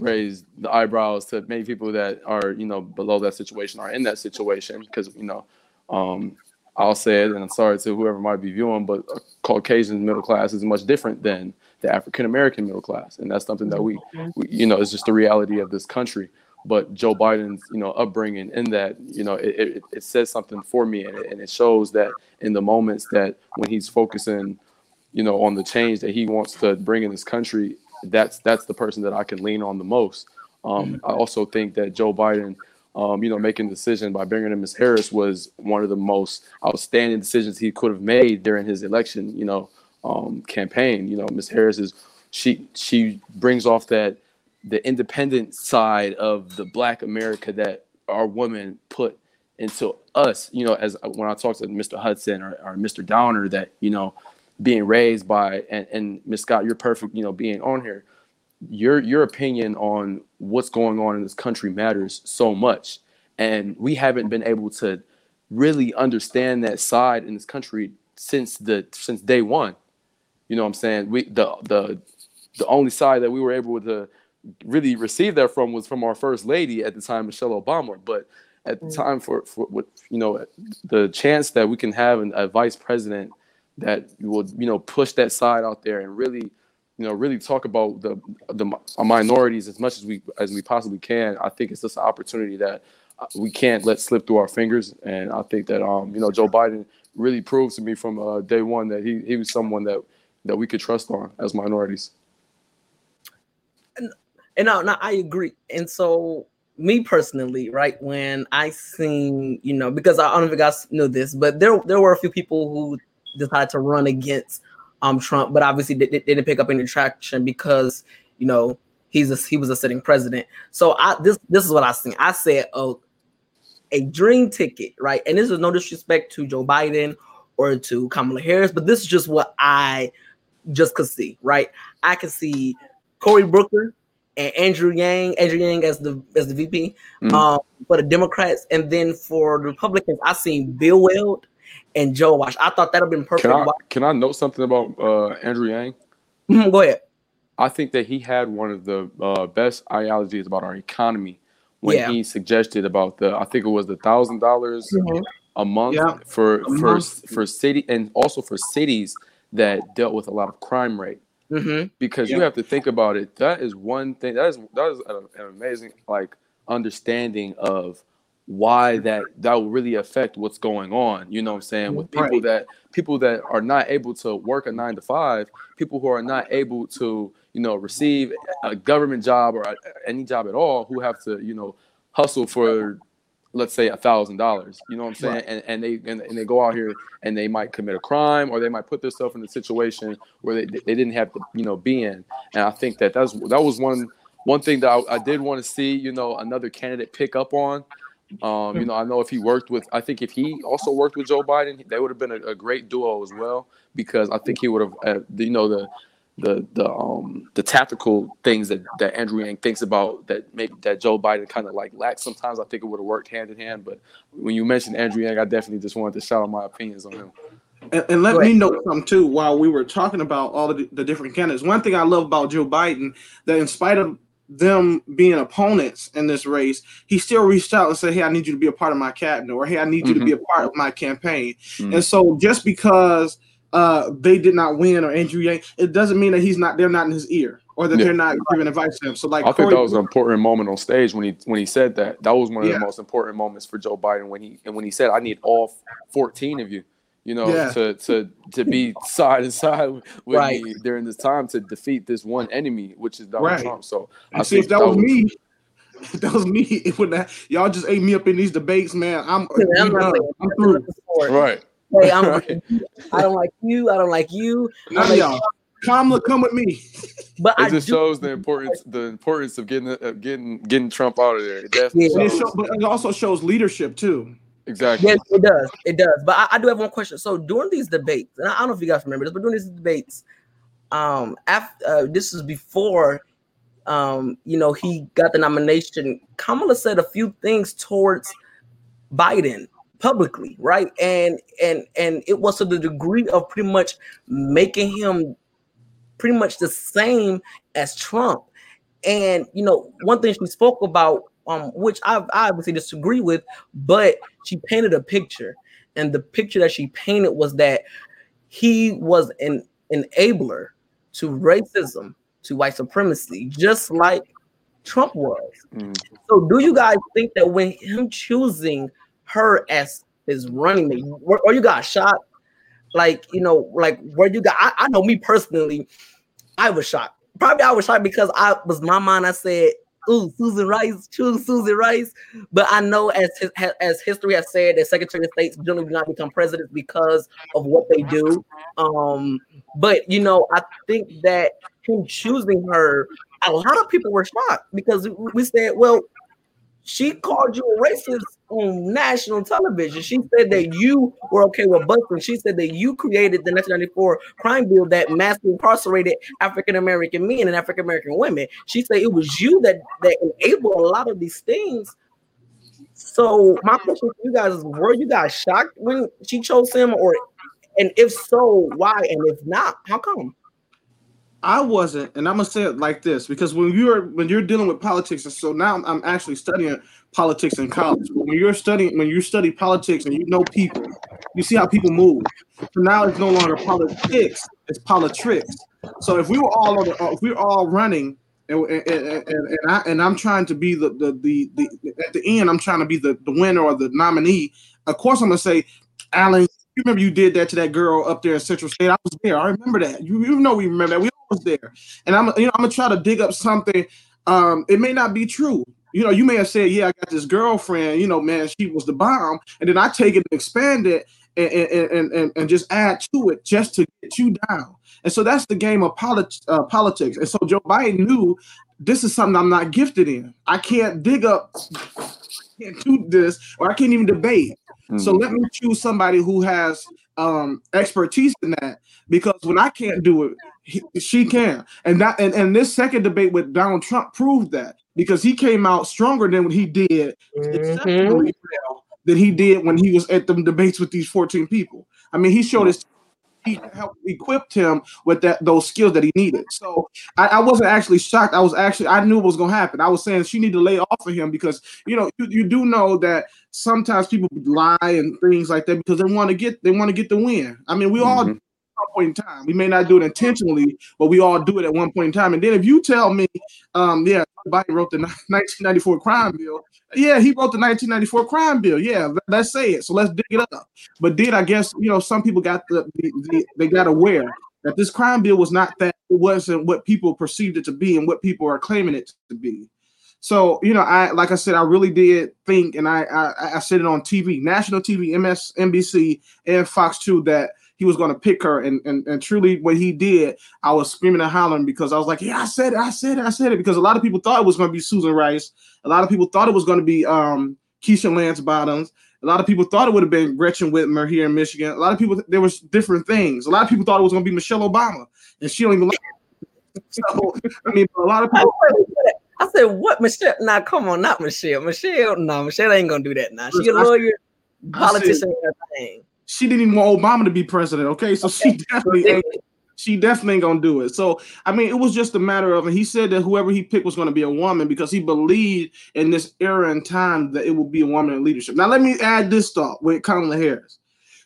raise the eyebrows to many people that are you know below that situation are in that situation because you know um, I'll say it and I'm sorry to whoever might be viewing but Caucasian middle class is much different than the African American middle class and that's something that we, we, you know it's just the reality of this country but Joe Biden's you know upbringing in that you know it, it, it says something for me and it, and it shows that in the moments that when he's focusing you know on the change that he wants to bring in this country that's that's the person that I can lean on the most. Um, mm-hmm. I also think that Joe Biden, um, you know, making the decision by bringing in Ms. Harris was one of the most outstanding decisions he could have made during his election, you know, um, campaign. You know, Ms. Harris is she she brings off that the independent side of the Black America that our women put into us. You know, as when I talk to Mr. Hudson or, or Mr. Downer, that you know being raised by and, and Miss Scott, you're perfect, you know, being on here. Your your opinion on what's going on in this country matters so much. And we haven't been able to really understand that side in this country since the since day one. You know what I'm saying? We the the the only side that we were able to really receive that from was from our first lady at the time, Michelle Obama. But at the mm. time for for what you know the chance that we can have an, a vice president that will you know push that side out there and really you know really talk about the the minorities as much as we as we possibly can. I think it's just an opportunity that uh, we can't let slip through our fingers. And i think that um you know joe biden really proved to me from uh, day one that he, he was someone that that we could trust on as minorities. And, and now, now i agree. And so me personally, right, when I seen, you know, because I don't know if you guys know this, but there there were a few people who decided to run against um Trump, but obviously they didn't pick up any traction because you know he's a, he was a sitting president. So I this this is what I seen. I said, oh, a dream ticket, right? And this is no disrespect to Joe Biden or to Kamala Harris, but this is just what I just could see, right? I could see Cory Booker and Andrew Yang, Andrew Yang as the as the VP mm-hmm. um, for the Democrats, and then for the Republicans, I seen Bill Weld and Joe Walsh. I thought that'd been perfect. Can I, can I note something about uh, Andrew Yang? Mm-hmm, go ahead. I think that he had one of the uh, best ideologies about our economy when yeah. he suggested about the I think it was the thousand dollars mm-hmm. a month yeah. for a for month. for city and also for cities that dealt with a lot of crime rate. Mm-hmm. Because yeah. you have to think about it. That is one thing. That is that is an amazing like understanding of why that that will really affect what's going on you know what i'm saying with people right. that people that are not able to work a nine to five people who are not able to you know receive a government job or a, any job at all who have to you know hustle for let's say a thousand dollars you know what i'm saying right. and, and they and, and, they go out here and they might commit a crime or they might put themselves in a situation where they, they didn't have to you know be in and i think that that's that was one one thing that I, I did want to see you know another candidate pick up on um, you know, I know if he worked with, I think if he also worked with Joe Biden, they would have been a, a, great duo as well. Because I think he would have, uh, you know, the the the um the tactical things that that Andrew Yang thinks about that maybe that Joe Biden kind of like lacks sometimes. I think it would have worked hand in hand. But when you mentioned Andrew Yang, I definitely just wanted to shout out my opinions on him. And, and let me know something too. While we were talking about all the, the different candidates, one thing I love about Joe Biden that in spite of them being opponents in this race, he still reached out and said, "Hey, I need you to be a part of my cabinet," or "Hey, I need you Mhm. to be a part of my campaign." Mhm. And so, just because uh, they did not win or Andrew Yang, it doesn't mean that he's not. They're not in his ear, or that Yeah. they're not giving advice to him. So, like, I think that was an important moment on stage when he when he said that. That was one of Yeah. the most important moments for Joe Biden when he and when he said, "I need all 14 of you." You know, Yeah. to to to be side and side with Right. me during this time to defeat this one enemy, which is Donald Right. Trump. So I see, if think that was me, if that was me, it would not. Y'all just ate me up in these debates, man. I'm, I'm we not done. I'm through. right. Hey, I'm, Right. I don't like you. I don't like you. None of y'all. Kamala, come with me. But I It just do, shows the importance the importance of getting of getting getting Trump out of there. It definitely Yeah. And it show, but it also shows leadership too. Exactly. Yes, it does. It does. But I, I do have one question. So during these debates, and I don't know if you guys remember this, but during these debates, um, after uh, this is before, um, you know, he got the nomination. Kamala said a few things towards Biden publicly, right? And and and it was to the degree of pretty much making him pretty much the same as Trump. And you know, one thing she spoke about, um, which I, I obviously disagree with, but she painted a picture, and the picture that she painted was that he was an enabler to racism, to white supremacy, just like Trump was. Mm. So, do you guys think that when him choosing her as his running mate, or, or you got shocked? Like, you know, like where you got, I, I know me personally, I was shocked. Probably I was shocked because I was my mind. I said, "Ooh, Susan Rice, choose Susan Rice." But I know, as his, as history has said, that Secretary of States generally do not become presidents because of what they do. Um, but you know, I think that him choosing her, a lot of people were shocked because we- we said, "Well, she called you a racist on national television. She said that you were okay with busing. She said that you created the 1994 crime bill that massively incarcerated African American men and African American women. She said it was you that that enabled a lot of these things. So my question to you guys is: Were you guys shocked when she chose him, or and if so, why? And if not, how come? I wasn't, and I'm gonna say it like this because when you're when you're dealing with politics, and so now I'm, actually studying politics in college. When you're studying, when you study politics and you know people, you see how people move. So now it's no longer politics; it's politics. So if we were all on, the, uh, if we were all running, and and, and, and I and I'm trying to be the the, the the at the end, I'm trying to be the the winner or the nominee. Of course, I'm gonna say, Alan, you remember you did that to that girl up there in Central State. I was there. I remember that. You, you know we remember that. We was there. And I'm you know I'm gonna try to dig up something. Um, it may not be true. You know, you may have said, "Yeah, I got this girlfriend." You know, man, she was the bomb, and then I take it and expand it and and and, and just add to it just to get you down. And so that's the game of polit- uh, politics. And so Joe Biden knew this is something I'm not gifted in. I can't dig up, I can't do this, or I can't even debate. So Mm. let me choose somebody who has um, expertise in that because when I can't do it, he, she can. And that and, and this second debate with Donald Trump proved that because he came out stronger than what he did mm-hmm. well than he did when he was at the debates with these 14 people. I mean, he showed his he helped equipped him with that those skills that he needed. So I, I wasn't actually shocked. I was actually I knew what was gonna happen. I was saying she need to lay off of him because you know you, you do know that sometimes people lie and things like that because they want to get they want to get the win. I mean, we all mm-hmm. Point in time. We may not do it intentionally, but we all do it at one point in time. And then if you tell me, um, yeah, Biden wrote the 1994 crime bill. Yeah, he wrote the 1994 crime bill. Yeah, let- let's say it. So let's dig it up. But did I guess you know some people got the, the, the they got aware that this crime bill was not that it wasn't what people perceived it to be and what people are claiming it to be. So you know, I like I said, I really did think, and I I, I said it on TV, national TV, MSNBC, and Fox Two that he was going to pick her, and, and and truly, what he did, I was screaming and hollering because I was like, yeah, I said it, I said it, I said it, because a lot of people thought it was going to be Susan Rice, a lot of people thought it was going to be um, Keisha Lance Bottoms, a lot of people thought it would have been Gretchen Whitmer here in Michigan. A lot of people, there was different things. A lot of people thought it was going to be Michelle Obama, and she don't even like. So I mean, a lot of people. I said, "What, Michelle? Nah, come on, not Michelle. Michelle, no, Michelle ain't gonna do that. Now she a lawyer, politician, everything. She didn't even want Obama to be president. Okay, so she definitely ain't. she definitely ain't gonna do it. So I mean, it was just a matter of, and he said that whoever he picked was going to be a woman because he believed in this era and time that it would be a woman in leadership. Now let me add this thought with Kamala Harris.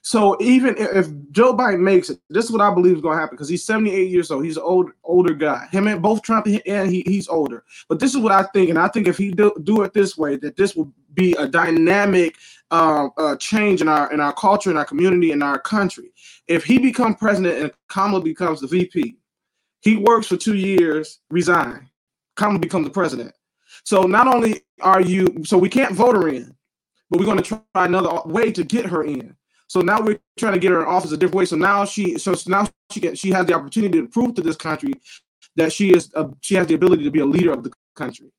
So even if Joe Biden makes it, this is what I believe is going to happen because he's 78 years old. He's an old older guy. Him and both Trump and he, he's older. But this is what I think, and I think if he do, do it this way, that this will be a dynamic uh, uh, change in our in our culture, in our community, in our country. If he become president and Kamala becomes the VP, he works for two years, resign. Kamala becomes the president. So not only are you, so we can't vote her in, but we're going to try another way to get her in. So now we're trying to get her in office a different way. So now she, so now she get, she has the opportunity to prove to this country that she is, a, she has the ability to be a leader of the country.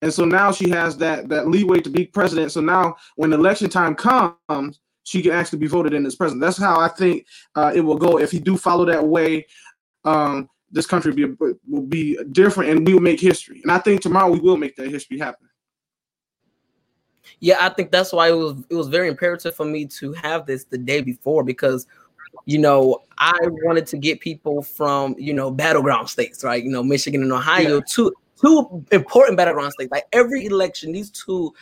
And so now she has that that leeway to be president. So now when election time comes, she can actually be voted in as president. That's how I think uh, it will go. If you do follow that way, um, this country will be, will be different, and we will make history. And I think tomorrow we will make that history happen yeah, I think that's why it was it was very imperative for me to have this the day before because you know I wanted to get people from you know battleground states, right? You know, Michigan and Ohio, yeah. two two important battleground states. Like every election, these two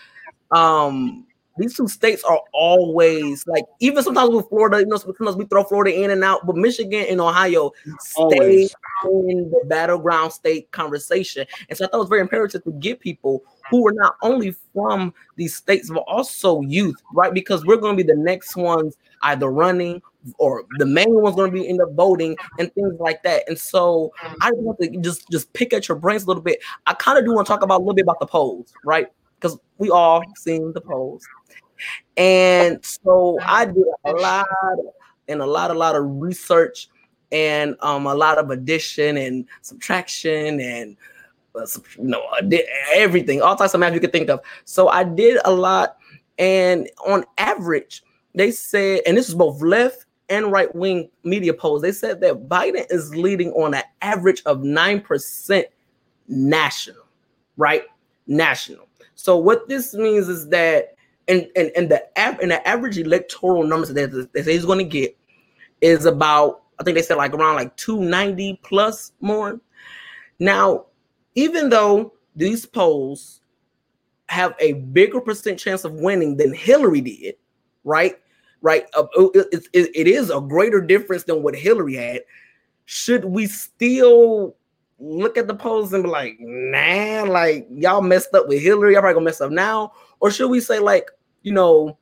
um these two states are always like even sometimes with Florida, you know, sometimes we throw Florida in and out, but Michigan and Ohio stay in the battleground state conversation. And so I thought it was very imperative to get people who are not only from these states, but also youth, right? Because we're going to be the next ones either running or the main one's going to be in the voting and things like that. And so I want to just just pick at your brains a little bit. I kind of do want to talk about a little bit about the polls, right? Because we all seen the polls. And so I did a lot and a lot, a lot of research and um, a lot of addition and subtraction and uh, you know everything, all types of math you could think of. So I did a lot, and on average, they said, and this is both left and right wing media polls. They said that Biden is leading on an average of nine percent national, right? National. So what this means is that and and and the and the average electoral numbers that they say he's going to get is about I think they said like around like 290 plus more. Now, even though these polls have a bigger percent chance of winning than Hillary did, right? Right, uh, it is a greater difference than what Hillary had. Should we still look at the polls and be like, nah, like y'all messed up with Hillary, y'all probably gonna mess up now? Or should we say, like, you know,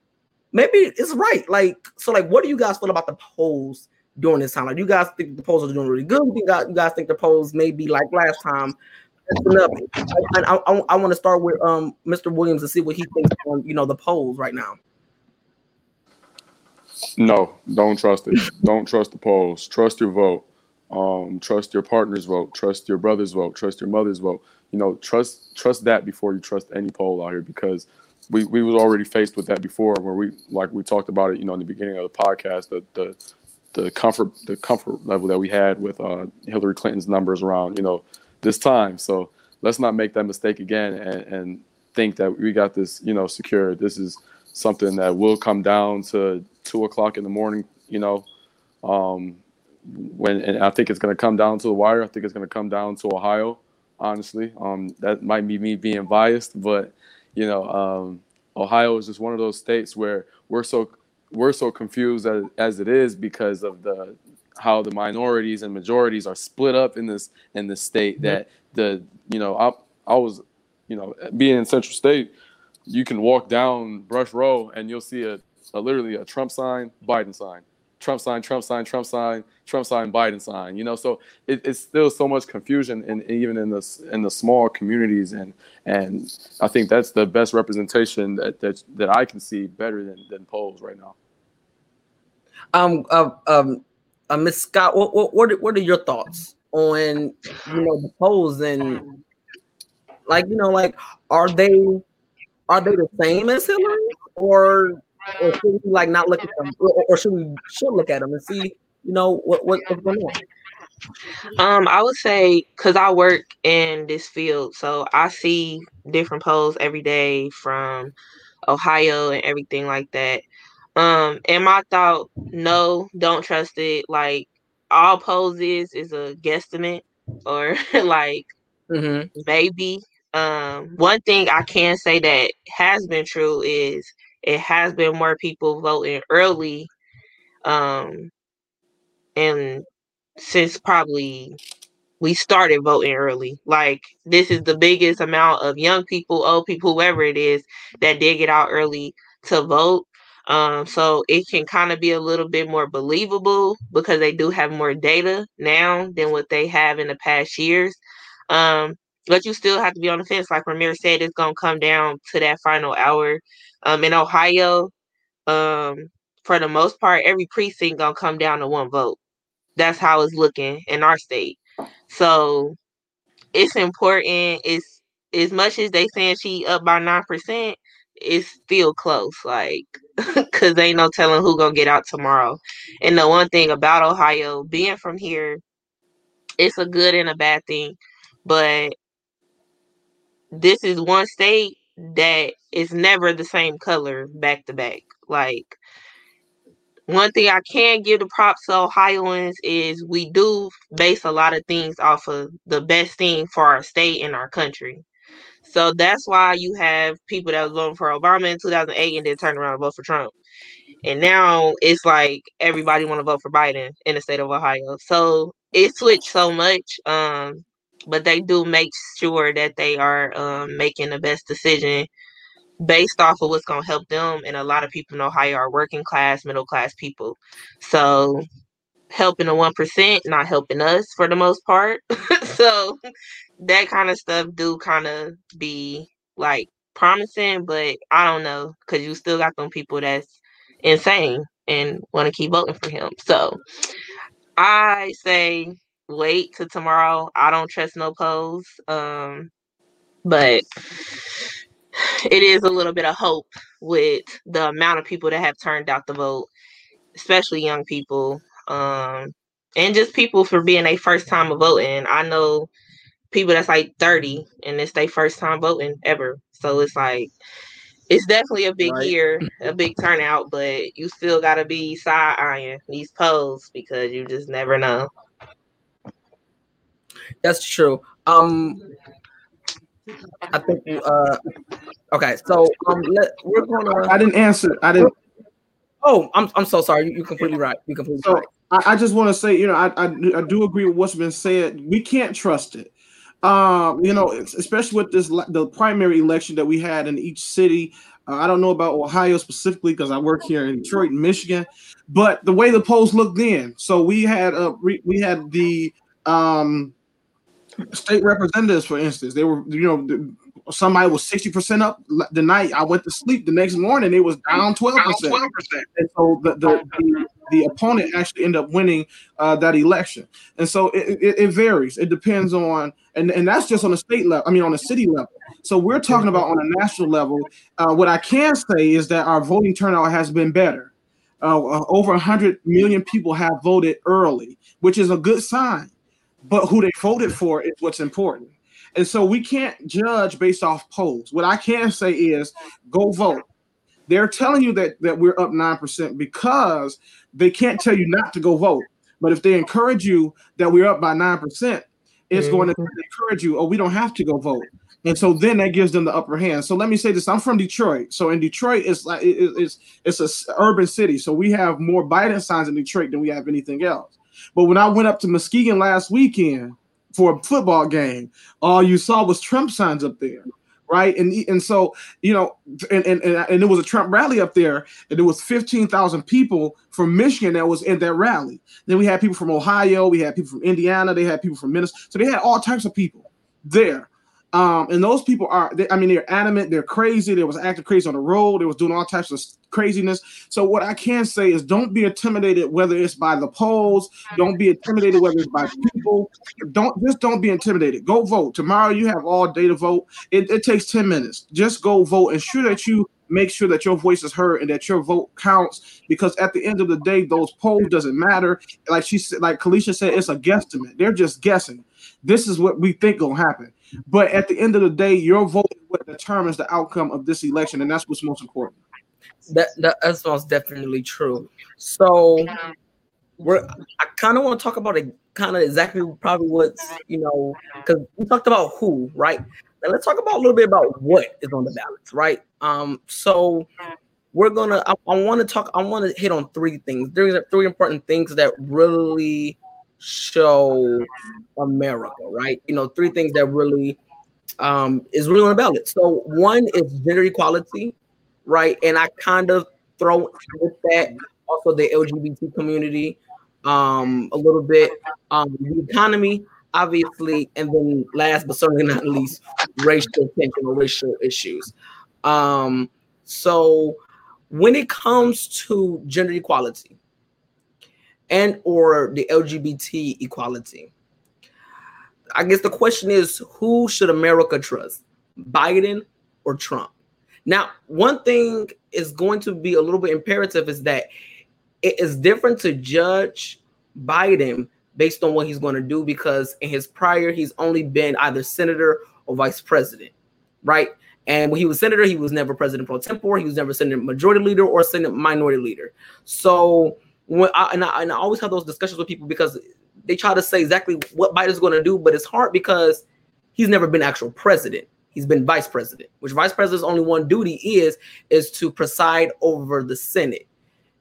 maybe it's right? Like, so like, what do you guys feel about the polls during this time? Like, you guys think the polls are doing really good? You guys, you guys think the polls may be like last time? I, I, I, I want to start with um Mr. Williams and see what he thinks on you know the polls right now. No, don't trust it. don't trust the polls. Trust your vote. Um, trust your partner's vote. Trust your brother's vote. Trust your mother's vote. You know, trust trust that before you trust any poll out here because we we was already faced with that before where we like we talked about it. You know, in the beginning of the podcast, the the the comfort the comfort level that we had with uh, Hillary Clinton's numbers around you know this time. So let's not make that mistake again and, and think that we got this you know secure. This is something that will come down to two o'clock in the morning. You know, um, when and I think it's going to come down to the wire. I think it's going to come down to Ohio. Honestly, um, that might be me being biased, but you know, um, Ohio is just one of those states where we're so we're so confused as, as it is because of the how the minorities and majorities are split up in this in this state mm-hmm. that the you know I I was you know being in Central State, you can walk down Brush Row and you'll see a, a literally a Trump sign, Biden sign, Trump sign, Trump sign, Trump sign, Trump sign, Biden sign. You know, so it, it's still so much confusion, and even in the in the small communities, and and I think that's the best representation that that, that I can see better than than polls right now. Um, uh, um, uh, Miss Scott, what, what what are, what are your thoughts on you know the polls and like you know like are they are they the same as Hillary or or should we like not look at them, or, or should we should look at them and see, you know, what, what what's going on? Um, I would say because I work in this field, so I see different polls every day from Ohio and everything like that. Um, and my thought, no, don't trust it. Like all poses is is a guesstimate or like Mhm. maybe. Um, one thing I can say that has been true is it has been more people voting early. Um, and since probably we started voting early, like this is the biggest amount of young people, old people, whoever it is, that did get out early to vote. Um, so it can kind of be a little bit more believable because they do have more data now than what they have in the past years. Um, but you still have to be on the fence. Like Ramir said, it's gonna come down to that final hour. Um, in Ohio, um, for the most part, every precinct gonna come down to one vote. That's how it's looking in our state. So it's important. It's as much as they saying she up by nine percent, it's still close. Like, cause ain't no telling who gonna get out tomorrow. And the one thing about Ohio, being from here, it's a good and a bad thing. But this is one state that is never the same color back to back. Like one thing I can give the props to Ohioans is we do base a lot of things off of the best thing for our state and our country. So that's why you have people that was voting for Obama in 2008 and then turned around and vote for Trump. And now it's like everybody want to vote for Biden in the state of Ohio. So it switched so much. Um, but they do make sure that they are um, making the best decision based off of what's going to help them. And a lot of people in Ohio are working class, middle class people. So helping the 1%, not helping us for the most part. so that kind of stuff do kind of be like promising, but I don't know because you still got them people that's insane and want to keep voting for him. So I say wait to tomorrow. I don't trust no polls. Um, but it is a little bit of hope with the amount of people that have turned out to vote, especially young people, um, and just people for being a first time of voting. I know people that's like 30 and it's their first time voting ever. So it's like it's definitely a big Right. year, a big turnout, but you still gotta be side eyeing these polls because you just never know. That's true. Um, I think. Uh, okay, so um, let, we're gonna. I didn't answer. I didn't. Oh, I'm I'm so sorry. You, you're completely right. You're completely So right. I, I just want to say, you know, I, I I do agree with what's been said. We can't trust it. Um, you know, especially with this the primary election that we had in each city. Uh, I don't know about Ohio specifically because I work here in Detroit, Michigan, but the way the polls looked then. So we had uh re, we had the um state representatives, for instance. They were, you know, somebody was sixty percent up the night I went to sleep. The next morning, it was down twelve percent. And so the, the, the, the opponent actually ended up winning uh, that election. And so it, it, it varies. It depends on, and, and that's just on a state level, I mean, on a city level. So we're talking about on a national level. Uh, what I can say is that our voting turnout has been better. Uh, over 100 million people have voted early, which is a good sign. But who they voted for is what's important. And so we can't judge based off polls. What I can say is go vote. They're telling you that that we're up 9% because they can't tell you not to go vote. But if they encourage you that we're up by 9% it's going to mm-hmm. encourage you oh we don't have to go vote. And so then that gives them the upper hand. So let me say this i'm from detroit. So in detroit it's like it- it's it's a urban city. So we have more biden signs in detroit than we have anything else but when i went up to muskegon last weekend for a football game all you saw was trump signs up there right and and so you know and, and, and, there was a Trump rally up there, and there was 15,000 people from Michigan that was in that rally. Then we had people from Ohio, we had people from Indiana, they had people from Minnesota. So they had all types of people there. Um, and those people are, they, I mean, they're adamant, they're crazy. They was acting crazy on the road. They was doing all types of craziness. So what I can say is don't be intimidated, whether it's by the polls, don't be intimidated, whether it's by people. Don't just don't be intimidated. Go vote. Tomorrow you have all day to vote. It, it takes 10 minutes. Just go vote. And ensure that you make sure that your voice is heard and that your vote counts because at the end of the day those polls doesn't matter like she said like Kaleesha said it's a guesstimate they're just guessing this is what we think gonna happen but at the end of the day your vote is what determines the outcome of this election and that's what's most important That, that that's most definitely true. So we're I kind of want to talk about it, kind of exactly probably what's you know because we talked about who right. Now let's talk about a little bit about what is on the ballots, right? Um, so we're gonna I, I want to talk. I want to hit on three things. There's three important things that really show America, right? You know, three things that really um, is really on the ballot. So one is gender equality, right? And I kind of throw with that also the LGBT community um, a little bit, um, the economy, obviously, and then last but certainly not least, racial tension or racial issues. Um, so when it comes to gender equality and or the LGBT equality, I guess the question is who should America trust, Biden or Trump? Now, one thing is going to be a little bit imperative is that it is different to judge Biden based on what he's going to do because in his prior, he's only been either senator or vice president, right? And when he was senator, he was never president pro tempore. He was never senate majority leader or senate minority leader. So when I and, I and I always have those discussions with people because they try to say exactly what Biden's going to do, but it's hard because he's never been actual president. He's been vice president, which vice president's only one duty is is to preside over the Senate.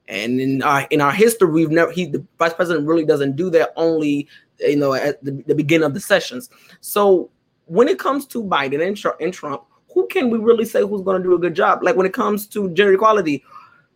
And in our in our history, we've never he the vice president really doesn't do that only you know at the, the beginning of the sessions. So when it comes to Biden and, and Trump, who can we really say who's going to do a good job? Like when it comes to gender equality,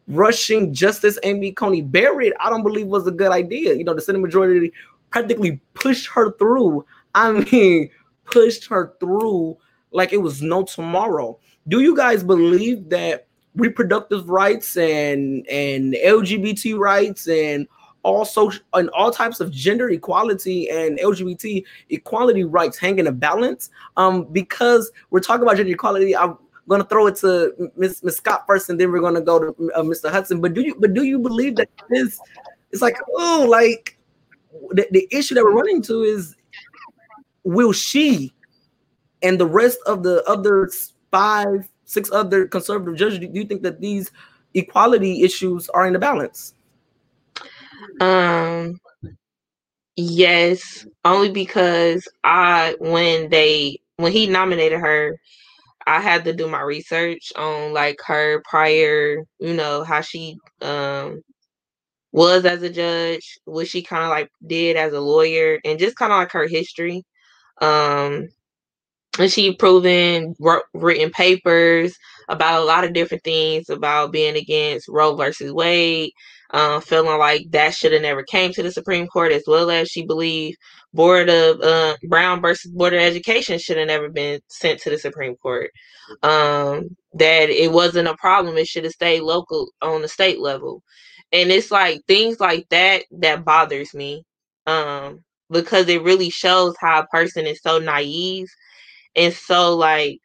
rushing Justice Amy Coney Barrett, I don't believe was a good idea. You know, the Senate majority practically pushed her through. I mean, pushed her through like it was no tomorrow. Do you guys believe that reproductive rights and and LGBT rights and also and all types of gender equality and LGBT equality rights hang in a balance? Um, because we're talking about gender equality, I'm gonna throw it to Miss Miss Scott first, and then we're gonna go to uh, Mr. Hudson. But do you but do you believe that this? It's like oh, like the, the issue that we're running to is will she and the rest of the other five, six other conservative judges, do you think that these equality issues are in the balance? Um, yes, only because I when they when he nominated her, I had to do my research on like her prior, you know, how she um was as a judge, what she kind of like did as a lawyer, and just kind of like her history. Um, and she proven written papers about a lot of different things about being against Roe versus Wade, uh, feeling like that should have never came to the Supreme Court, as well as she believed board of uh, Brown versus Board of Education should have never been sent to the Supreme Court. Um, that it wasn't a problem; it should have stayed local on the state level. And it's like things like that that bothers me, um, because it really shows how a person is so naive and so like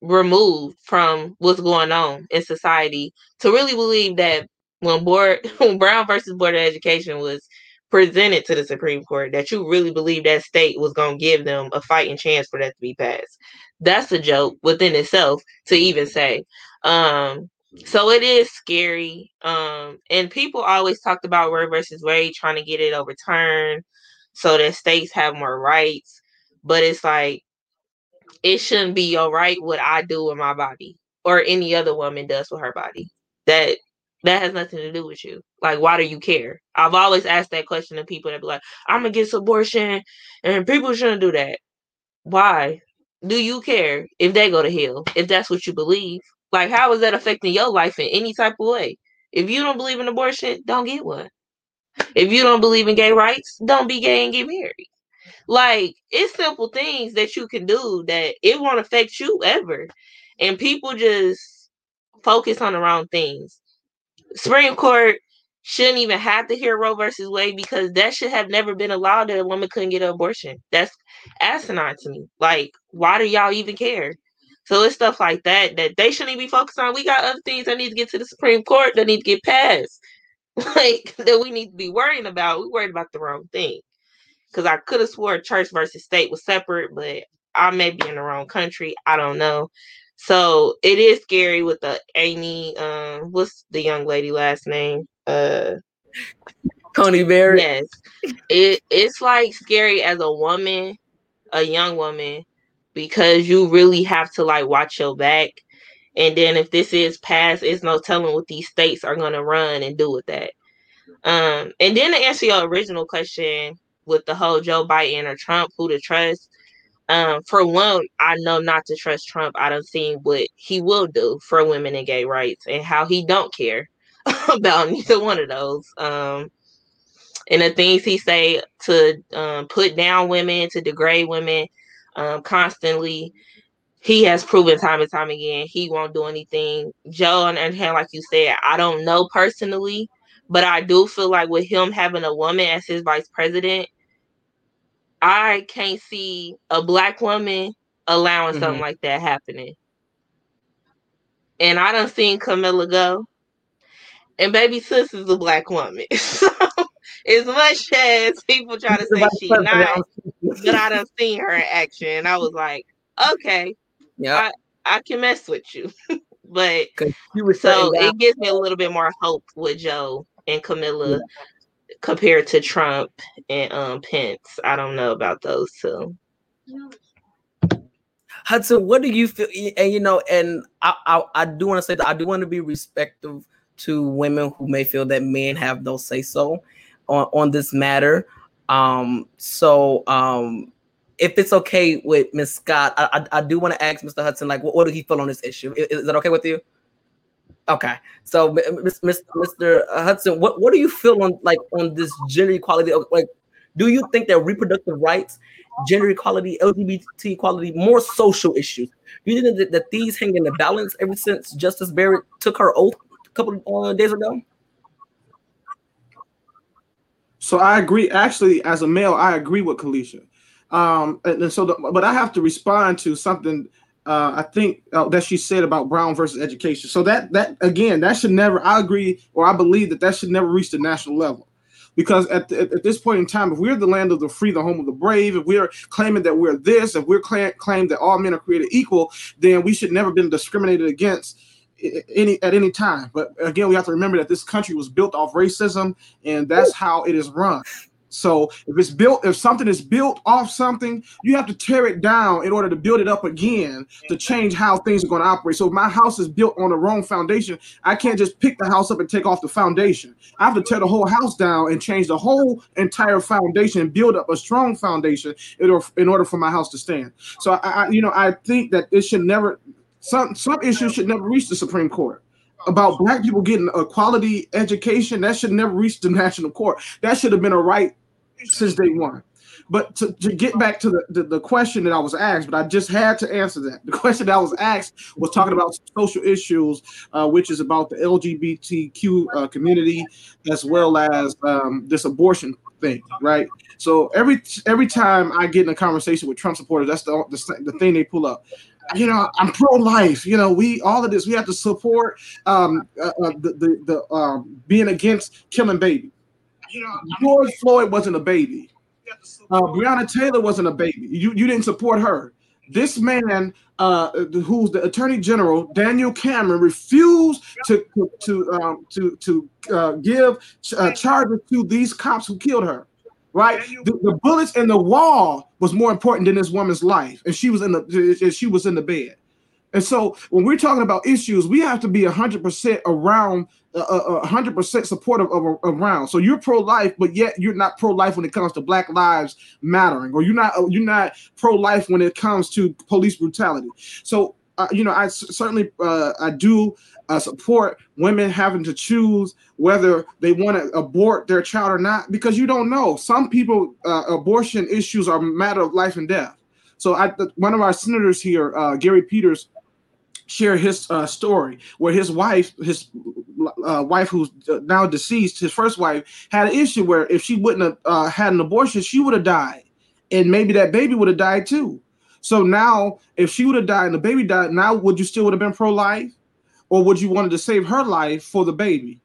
removed from what's going on in society to really believe that when board when Brown versus Board of Education was presented to the Supreme Court that you really believe that state was going to give them a fighting chance for that to be passed. That's a joke within itself to even say. Um, so it is scary. Um, and people always talked about Roe versus Wade trying to get it overturned so that states have more rights. But it's like it shouldn't be all right what I do with my body or any other woman does with her body. That that has nothing to do with you. Like, why do you care? I've always asked that question to people that be like, I'm against abortion and people shouldn't do that. Why? Do you care if they go to hell? If that's what you believe? Like, how is that affecting your life in any type of way? If you don't believe in abortion, don't get one. If you don't believe in gay rights, don't be gay and get married. Like it's simple things that you can do that it won't affect you ever. And people just focus on the wrong things. Supreme Court shouldn't even have to hear Roe versus Wade because that should have never been allowed that a woman couldn't get an abortion. That's asinine to me. Like, why do y'all even care? So it's stuff like that that they shouldn't be focused on. We got other things that need to get to the Supreme Court that need to get passed. Like that we need to be worrying about. We worried about the wrong thing because I could have swore church versus state was separate, but I may be in the wrong country. I don't know. So it is scary with the Amy. Um, what's the young lady last name? Uh, Coney Barrett. Yes, it it's like scary as a woman, a young woman, because you really have to like watch your back. And then if this is passed, it's no telling what these states are gonna run and do with that. Um, and then to answer your original question with the whole Joe Biden or Trump, who to trust. Um, for one, I know not to trust Trump. I don't see what he will do for women and gay rights and how he don't care about neither one of those. Um, and the things he say to um, put down women, to degrade women um, constantly, he has proven time and time again he won't do anything. Joe, on the other hand, like you said, I don't know personally, but I do feel like with him having a woman as his vice president, I can't see a black woman allowing mm-hmm. something like that happening. And I don't seen Kamala go. And baby sis is a black woman. so as much as people try to say she's not, but I don't seen her in action. And I was like, okay, yeah, I, I can mess with you. but you were so it gives me a little bit more hope with Joe and Kamala yeah compared to Trump and um, Pence. I don't know about those two. Hudson, what do you feel? And you know, and I I, I do want to say that I do want to be respectful to women who may feel that men have no say so on on this matter. Um, so um, if it's okay with Miss Scott, I, I, I do want to ask Mr. Hudson, like, what, what do he feel on this issue? Is, is that okay with you? Okay, so Mr. Hudson, what, what do you feel on like on this gender equality? Like, do you think that reproductive rights, gender equality, LGBT equality, more social issues? Do you think that, that these hang in the balance ever since Justice Barrett took her oath a couple of uh, days ago? So I agree. Actually, as a male, I agree with Kaleesha. Um, and, and so, the, but I have to respond to something uh, I think uh, that she said about Brown versus education. So that that again, that should never. I agree, or I believe that that should never reach the national level, because at, the, at this point in time, if we're the land of the free, the home of the brave, if we're claiming that we're this, if we're claim, claim that all men are created equal, then we should never been discriminated against any at any time. But again, we have to remember that this country was built off racism, and that's how it is run. So if it's built, if something is built off something, you have to tear it down in order to build it up again to change how things are going to operate. So if my house is built on the wrong foundation, I can't just pick the house up and take off the foundation. I have to tear the whole house down and change the whole entire foundation and build up a strong foundation in order, in order for my house to stand. So I, I you know, I think that it should never some some issues should never reach the Supreme Court about black people getting a quality education that should never reach the national court that should have been a right since day one. But to, to get back to the, the, the, question that I was asked, but I just had to answer that. The question that I was asked was talking about social issues, uh, which is about the LGBTQ uh, community as well as um, this abortion thing, right? So every every time I get in a conversation with Trump supporters, that's the, the, the thing they pull up you know, I'm pro-life. You know, we all of this we have to support um, uh, uh, the the, the um, being against killing babies. You know, George Floyd wasn't a baby. Uh, Breonna Taylor wasn't a baby. You you didn't support her. This man, uh, who's the Attorney General, Daniel Cameron, refused to to to um, to, to uh, give uh, charges to these cops who killed her. Right, the, the, bullets in the wall was more important than this woman's life, and she was in the she was in the bed. And so when we're talking about issues, we have to be 100% around, uh, uh, 100% supportive of, around. So you're pro-life, but yet you're not pro-life when it comes to Black Lives Mattering, or you're not you're not pro-life when it comes to police brutality. So uh, you know, I certainly uh, I do uh, support women having to choose whether they want to abort their child or not because you don't know. Some people uh, abortion issues are a matter of life and death. So I, one of our senators here, uh, Gary Peters, share his uh, story where his wife, his uh, wife who's now deceased, his first wife, had an issue where if she wouldn't have uh, had an abortion, she would have died, and maybe that baby would have died too. So now, if she would have died and the baby died, now would you still would have been pro life, or would you wanted to save her life for the baby?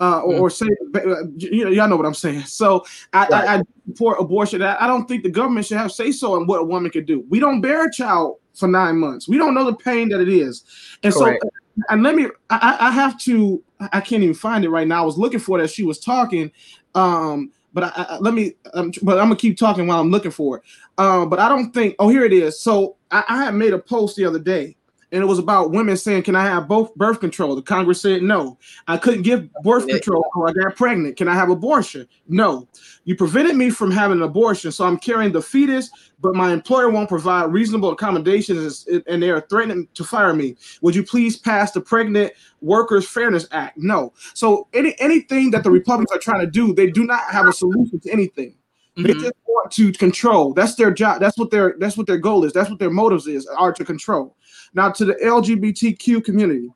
Uh, or, mm. or, say, uh, you know, y'all know what I'm saying. So I, right. I, I support abortion. I, I don't think the government should have say so on what a woman could do. We don't bear a child for nine months. We don't know the pain that it is. And Correct. so, and let me, I, I have to I can't even find it right now. I was looking for it as she was talking. Um, but I, I, let me um, but i'm gonna keep talking while i'm looking for it um, but i don't think oh here it is so I, I had made a post the other day and it was about women saying, "Can I have both birth control?" The Congress said no. I couldn't give birth control, or I got pregnant. Can I have abortion? No. You prevented me from having an abortion, so I'm carrying the fetus, but my employer won't provide reasonable accommodations, and they are threatening to fire me. Would you please pass the Pregnant Workers Fairness Act? No. So any anything that the Republicans are trying to do, they do not have a solution to anything. Mm-hmm. They just want to control. That's their job. That's what their that's what their goal is. That's what their motives is are to control. Now, to the LGBTQ community,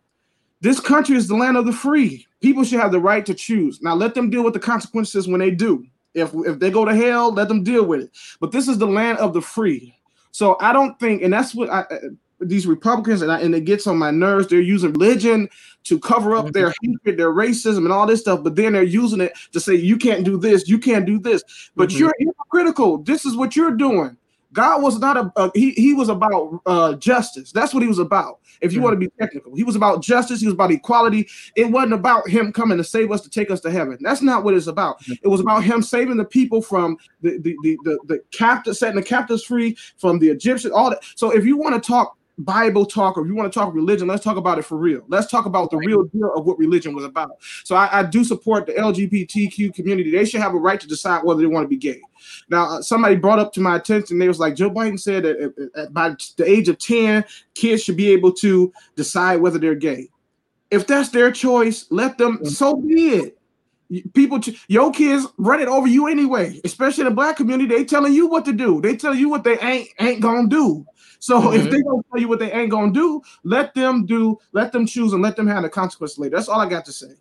this country is the land of the free. People should have the right to choose. Now, let them deal with the consequences when they do. If, if they go to hell, let them deal with it. But this is the land of the free. So I don't think, and that's what I, these Republicans, and, I, and it gets on my nerves. They're using religion to cover up their hatred, their racism, and all this stuff. But then they're using it to say you can't do this, you can't do this. But mm-hmm. you're hypocritical. This is what you're doing. God was not a, he he was about uh, justice. That's what he was about. If you mm want to be technical, he was about justice. He was about equality. It wasn't about him coming to save us to take us to heaven. That's not what it's about. mm It was about him saving the people from the the the the, the captive, setting the captives free from the Egyptians. All that. So if you want to talk Bible talk or if you want to talk religion, let's talk about it for real. Let's talk about the real deal of what religion was about. So I, I do support the LGBTQ community. They should have a right to decide whether they want to be gay. Now, uh, somebody brought up to my attention, they was like, Joe Biden said that at, by the age of 10, kids should be able to decide whether they're gay. If that's their choice, let them, mm-hmm. so be it people your kids run it over you anyway especially in the black community they telling you what to do they tell you what they ain't ain't gonna do so mm-hmm. if they don't tell you what they ain't gonna do, let them do, let them choose, and let them have the consequence later. That's all I got to say.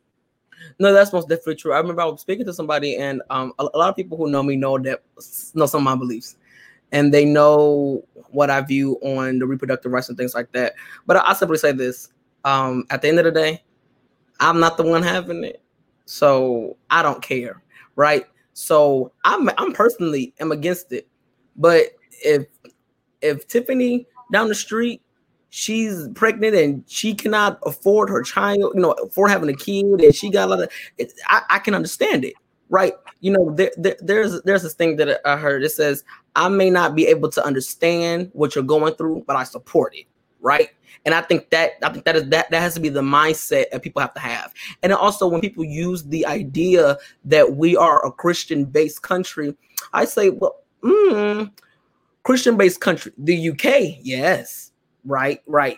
No, that's most definitely true. I remember I was speaking to somebody, and um, a, a lot of people who know me know that know some of my beliefs, and they know what I view on the reproductive rights and things like that. But I, I simply say this: um, at the end of the day, I'm not the one having it, so I don't care, right? So I'm I'm personally am against it, but if if Tiffany down the street she's pregnant and she cannot afford her child, you know, for having a kid, and she got a lot of, it, I, I, can understand it, right? You know, there, there, there's there's this thing that I heard. It says, I may not be able to understand what you're going through, but I support it, right? And I think that I think that is that that has to be the mindset that people have to have. And also when people use the idea that we are a Christian-based country, I say, well, mm, Christian based country. The UK, yes, right, right.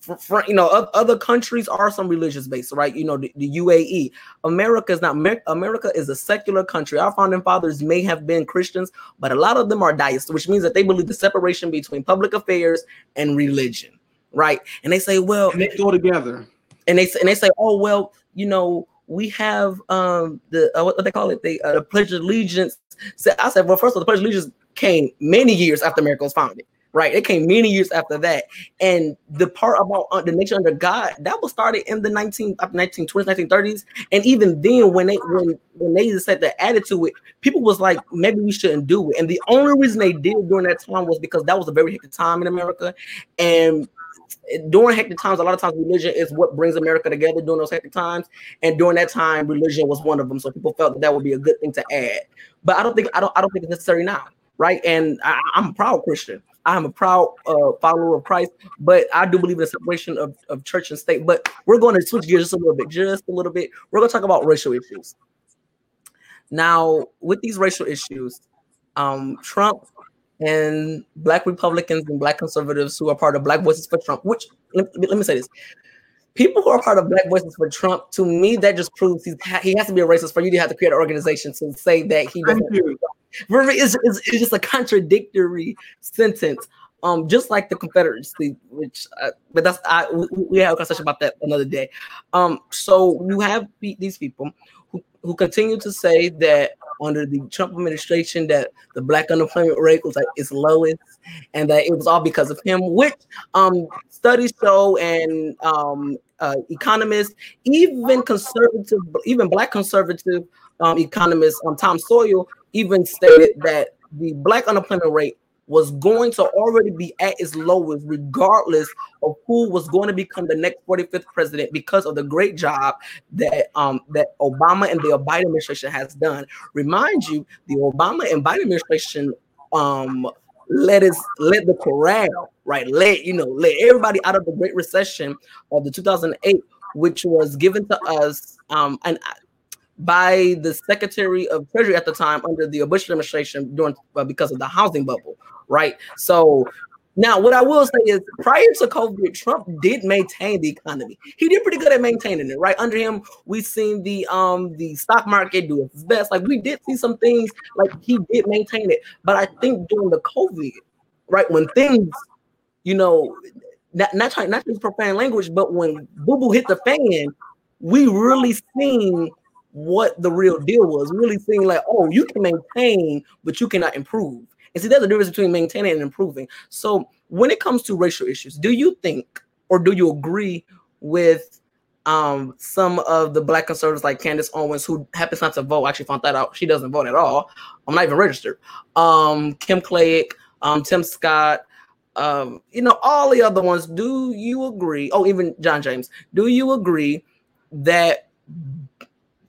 For, for, you know, other countries are some religious based, right? You know, the, the UAE, America is not. America is a secular country. Our founding fathers may have been Christians, but a lot of them are deists, which means that they believe the separation between public affairs and religion, right? And they say, well, and they go together. And they and they say, oh well, you know, we have um the uh, what they call it, the, uh, the Pledge of Allegiance. So I said, well, first of all, the Pledge of Allegiance came many years after America was founded. Right, it came many years after that, and the part about uh, the nation under God that was started in the 19 1920s, 1930s, and even then, when they when when they set the attitude to it, people was like, maybe we shouldn't do it, and the only reason they did during that time was because that was a very hectic time in America, and during hectic times, a lot of times religion is what brings America together during those hectic times. And during that time, religion was one of them. So people felt that that would be a good thing to add. But I don't think I don't I don't think it's necessary now right? And I, am a proud Christian. I'm a proud uh, follower of Christ, but I do believe in the separation of, of church and state. But we're going to switch gears just a little bit, just a little bit. We're going to talk about racial issues. Now, with these racial issues, um, Trump and Black Republicans and Black conservatives who are part of Black Voices for Trump, which let, let me say this people who are part of Black Voices for Trump, to me, that just proves he's, he has to be a racist for you to have to create an organization to say that he doesn't. It's, it's, it's just a contradictory sentence. Um, just like the Confederacy, which, uh, but that's I we, we have a conversation about that another day. Um, so you have these people who, who continue to say that under the Trump administration that the black unemployment rate was like its lowest, and that it was all because of him, which um studies show and um uh, economists, even conservative, even black conservative um, economist um, Tom Sowell even stated that the black unemployment rate was going to already be at its lowest, regardless of who was going to become the next 45th president, because of the great job that um that Obama and the Biden administration has done. Remind you, the Obama and Biden administration um let us let the corral right let you know let everybody out of the great recession of the 2008 which was given to us um and by the Secretary of Treasury at the time under the Bush administration during uh, because of the housing bubble, right? So now what I will say is prior to COVID, Trump did maintain the economy. He did pretty good at maintaining it, right? Under him, we've seen the um the stock market do its best. Like we did see some things like he did maintain it. But I think during the COVID, right, when things, you know, not not, not just profane language, but when boo boo hit the fan, we really seen what the real deal was. Really seeing like, oh, you can maintain, but you cannot improve. And see, there's a difference between maintaining and improving. So when it comes to racial issues, do you think or do you agree with um, some of the black conservatives like Candace Owens, who happens not to vote, actually found that out. She doesn't vote at all. I'm not even registered. Um, Kim Klacik, um, Tim Scott, um, you know, all the other ones. Do you agree? Oh, even John James. Do you agree that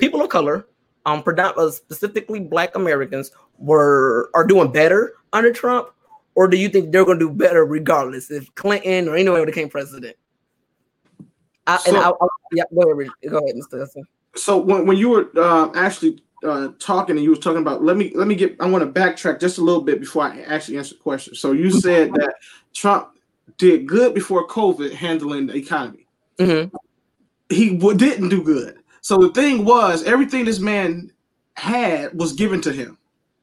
people of color, um, uh, specifically Black Americans, were are doing better under Trump, or do you think they're going to do better regardless if Clinton or anyone became president? I, so, and I, I, yeah, go ahead, go ahead, Mr. Hudson. So when, when you were uh, actually uh, talking and you were talking about, let me let me get. I want to backtrack just a little bit before I actually answer the question. So you said that Trump did good before COVID handling the economy. Mm-hmm. He w- didn't do good. So the thing was, everything this man had was given to him.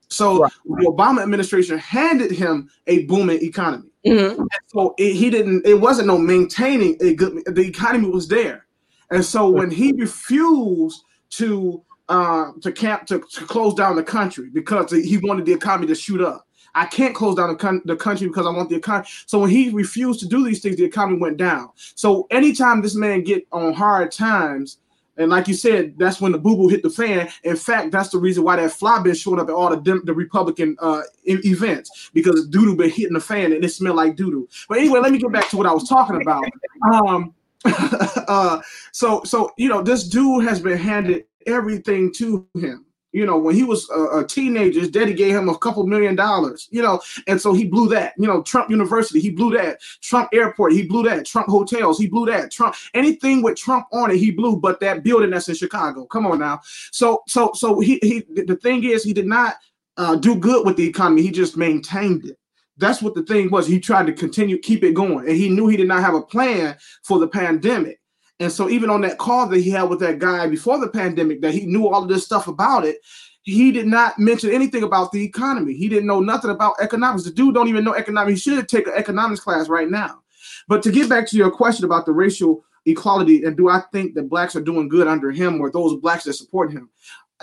So right. the Obama administration handed him a booming economy. Mm-hmm. so it, he didn't. It wasn't no maintaining a good. The economy was there, and so when he refused to uh, to camp to, to close down the country because he wanted the economy to shoot up. I can't close down the, con- the country because I want the economy. So when he refused to do these things, the economy went down. So anytime this man get on hard times, and like you said, that's when the boo boo hit the fan. In fact, that's the reason why that fly been showing up at all the the Republican uh, events because doo doo been hitting the fan and it smelled like doo doo. But anyway, let me get back to what I was talking about. Um, uh, so so you know, this dude has been handed everything to him you know, when he was a, a, teenager, his daddy gave him a couple million dollars, you know, and so he blew that. You know, Trump University, he blew that. Trump Airport, he blew that. Trump Hotels, he blew that. Trump anything with Trump on it, he blew. But that building that's in Chicago, come on now. So, so, so he, he the thing is, he did not uh, do good with the economy. He just maintained it. That's what the thing was. He tried to continue keep it going, and he knew he did not have a plan for the pandemic. And so even on that call that he had with that guy before the pandemic, that he knew all of this stuff about it, he did not mention anything about the economy. He didn't know nothing about economics. The dude don't even know economics. He should take an economics class right now. But to get back to your question about the racial equality and do I think that blacks are doing good under him or those blacks that support him?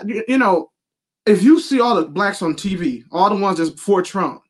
You know, if you see all the blacks on TV, all the ones that's for Trump,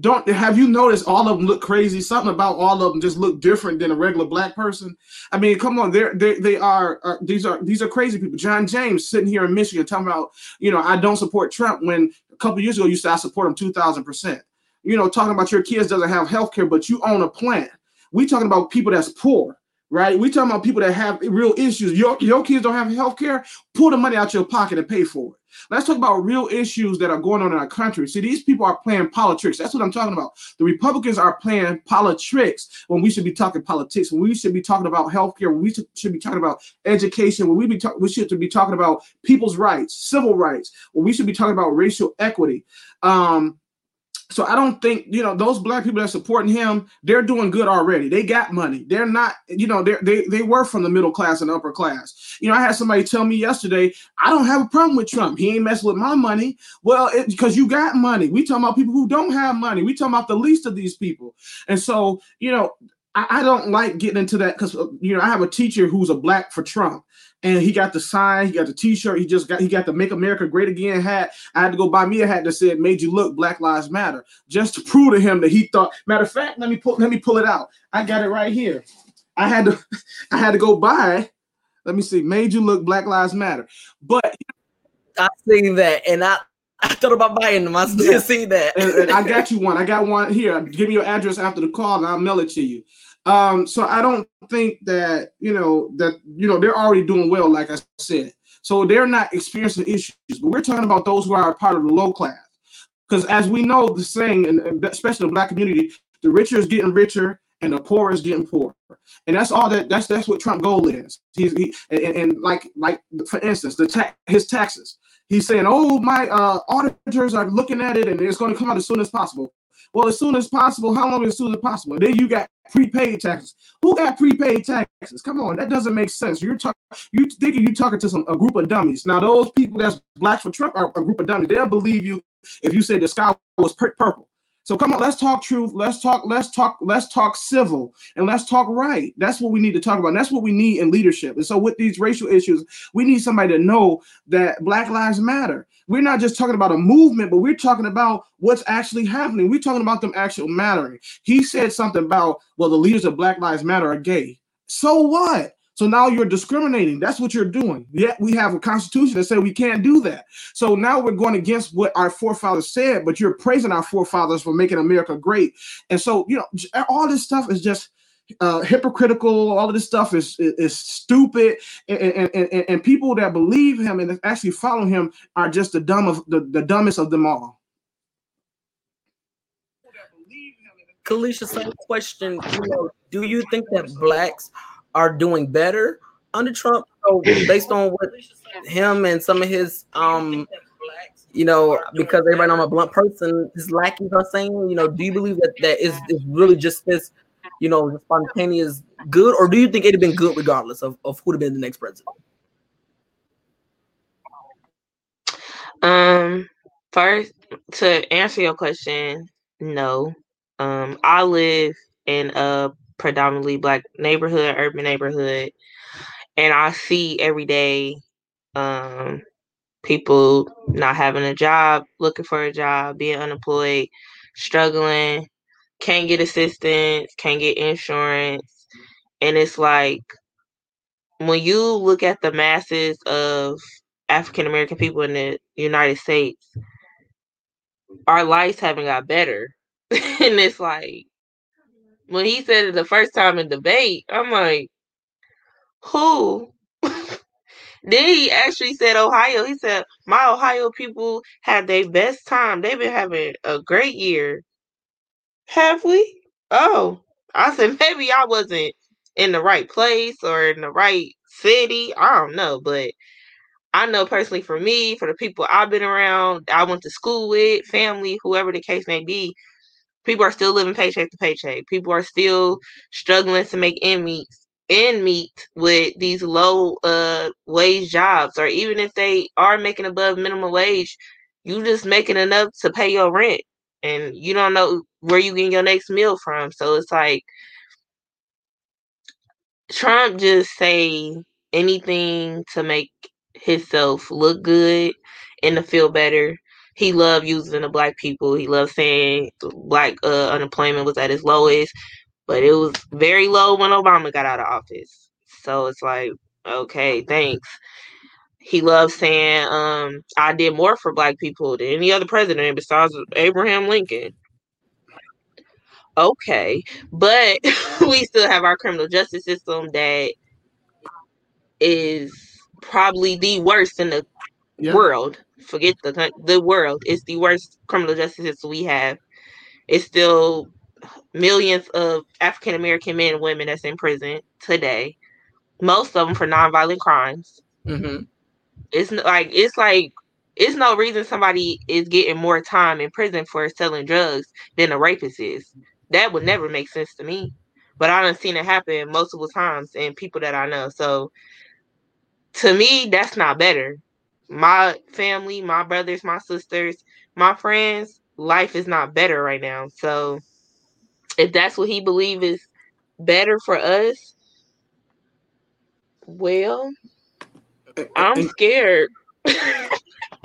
don't have you noticed all of them look crazy? Something about all of them just look different than a regular black person. I mean, come on, they're they they are uh, these are these are crazy people. John James sitting here in Michigan talking about you know I don't support Trump when a couple years ago you said I support him two thousand percent. You know, talking about your kids doesn't have health care, but you own a plant. We talking about people that's poor right? We talking about people that have real issues. Your, your kids don't have health care, pull the money out your pocket and pay for it. Let's talk about real issues that are going on in our country. See, these people are playing politics. That's what I'm talking about. The Republicans are playing politics when we should be talking politics, when we should be talking about healthcare, when we should, should be talking about education, when we be we should be talking about people's rights, civil rights, when we should be talking about racial equity. Um, so I don't think you know those black people that supporting him. They're doing good already. They got money. They're not, you know, they they they were from the middle class and upper class. You know, I had somebody tell me yesterday, I don't have a problem with Trump. He ain't messing with my money. Well, because you got money. We talking about people who don't have money. We talking about the least of these people. And so, you know, I, I don't like getting into that because uh, you know I have a teacher who's a black for Trump and he got the sign, he got the T-shirt, he just got he got the "Make America Great Again" hat. I had to go buy me a hat that said "Made you look, Black Lives Matter," just to prove to him that he thought. Matter of fact, let me pull let me pull it out. I got it right here. I had to I had to go buy. Let me see, "Made you look, Black Lives Matter." But I see that, and I I thought about buying them. I still yeah. see that. and, and I got you one. I got one here. Give me your address after the call, and I'll mail it to you. Um, so I don't think that you know that you know they're already doing well, like I said. So they're not experiencing issues, but we're talking about those who are part of the low class. Because as we know, the saying, and especially the black community, the richer is getting richer and the poor is getting poorer. And that's all that that's that's what Trump goal is. He's he, and, and like like for instance, the ta- his taxes. He's saying, "Oh, my uh, auditors are looking at it, and it's going to come out as soon as possible." Well, as soon as possible. How long as soon as possible? And then you got prepaid taxes. Who got prepaid taxes? Come on, that doesn't make sense. You're talking, you thinking you're talking to some a group of dummies. Now, those people that's black for Trump are a group of dummies. They'll believe you if you say the sky was purple. So come on, let's talk truth. Let's talk. Let's talk. Let's talk civil, and let's talk right. That's what we need to talk about. And that's what we need in leadership. And so with these racial issues, we need somebody to know that Black Lives Matter. We're not just talking about a movement, but we're talking about what's actually happening. We're talking about them actually mattering. He said something about well, the leaders of Black Lives Matter are gay. So what? So now you're discriminating. That's what you're doing. Yet we have a constitution that said we can't do that. So now we're going against what our forefathers said, but you're praising our forefathers for making America great. And so, you know, all this stuff is just uh, hypocritical. All of this stuff is is, is stupid, and, and, and, and, people that believe him and actually follow him are just the dumb of the, the dumbest of them all. Kaleesha, same question. You know, do you think that blacks are doing better under Trump. So based on what him and some of his um you know, because everybody know I'm a blunt person, his lackeys are saying, you know, do you believe that that is, is really just this, you know, spontaneous good, or do you think it'd have been good regardless of, of who'd have been the next president? Um, first to answer your question, no. Um, I live in a predominantly black neighborhood, urban neighborhood, and I see every day um, people not having a job, looking for a job, being unemployed, struggling, can't get assistance, can't get insurance, and it's like when you look at the masses of African American people in the United States, our lives haven't got better. and it's like when he said it the first time in debate, I'm like, who? then he actually said Ohio. He said, My Ohio people had their best time. They've been having a great year. Have we? Oh. I said maybe I wasn't in the right place or in the right city. I don't know, but I know personally for me, for the people I've been around, I went to school with, family, whoever the case may be, people are still living paycheck to paycheck. People are still struggling to make end meet end meet with these low uh wage jobs, or even if they are making above minimum wage, you just making enough to pay your rent, and you don't know where you getting your next meal from. So it's like Trump just say anything to make himself look good and to feel better he loved using the black people. He loved saying black uh, unemployment was at its lowest, but it was very low when Obama got out of office. So it's like, okay, thanks. He loves saying, um, I did more for black people than any other president besides Abraham Lincoln. Okay, but we still have our criminal justice system that is probably the worst in the yep. world forget the the world. It's the worst criminal justice system we have. It's still millions of African American men and women that's in prison today. Most of them for nonviolent crimes. Mm-hmm. It's like it's like it's no reason somebody is getting more time in prison for selling drugs than a rapist is. That would never make sense to me. But I have seen it happen multiple times in people that I know. So to me, that's not better my family, my brothers, my sisters, my friends, life is not better right now. So if that's what he believes is better for us, well, I'm scared.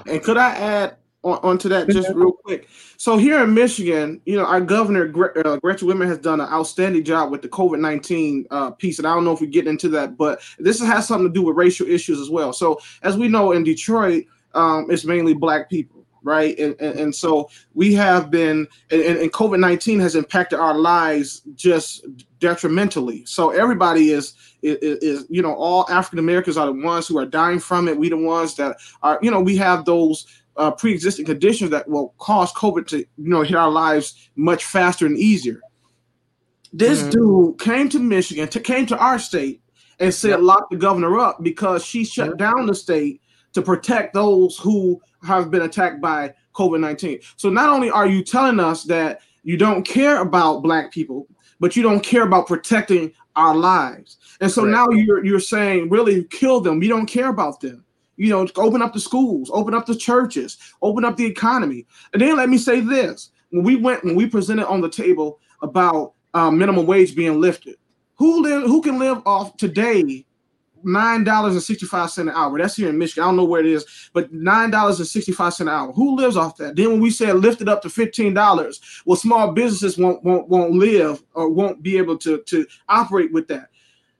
and could I add on, onto that just real quick? So here in Michigan, you know, our governor uh, Gretchen Whitmer has done an outstanding job with the COVID nineteen uh, piece, and I don't know if we get into that, but this has something to do with racial issues as well. So as we know, in Detroit, um, it's mainly black people. right? And, and, and so we have been, and, and COVID 19 has impacted our lives just detrimentally. So everybody is, is, is you know, all African Americans are the ones who are dying from it. We the ones that are, you know, we have those uh, pre-existing conditions that will cause COVID to, you know, hit our lives much faster and easier. This mm-hmm. dude came to Michigan, to, came to our state, and said lock the governor up because she shut down the state to protect those who have been attacked by COVID 19. So not only are you telling us that you don't care about Black people, but you don't care about protecting our lives. And so right. now you're you're saying really kill them. You don't care about them. You know, open up the schools, open up the churches, open up the economy. And then let me say this: when we went, when we presented on the table about uh, minimum wage being lifted, who live, who can live off today nine dollars and sixty five cent an hour. That's here in Michigan. I don't know where it is, but nine dollars and sixty five cent an hour. Who lives off that? Then when we said lift it up to fifteen dollars, well, small businesses won't won't won't live or won't be able to to operate with that.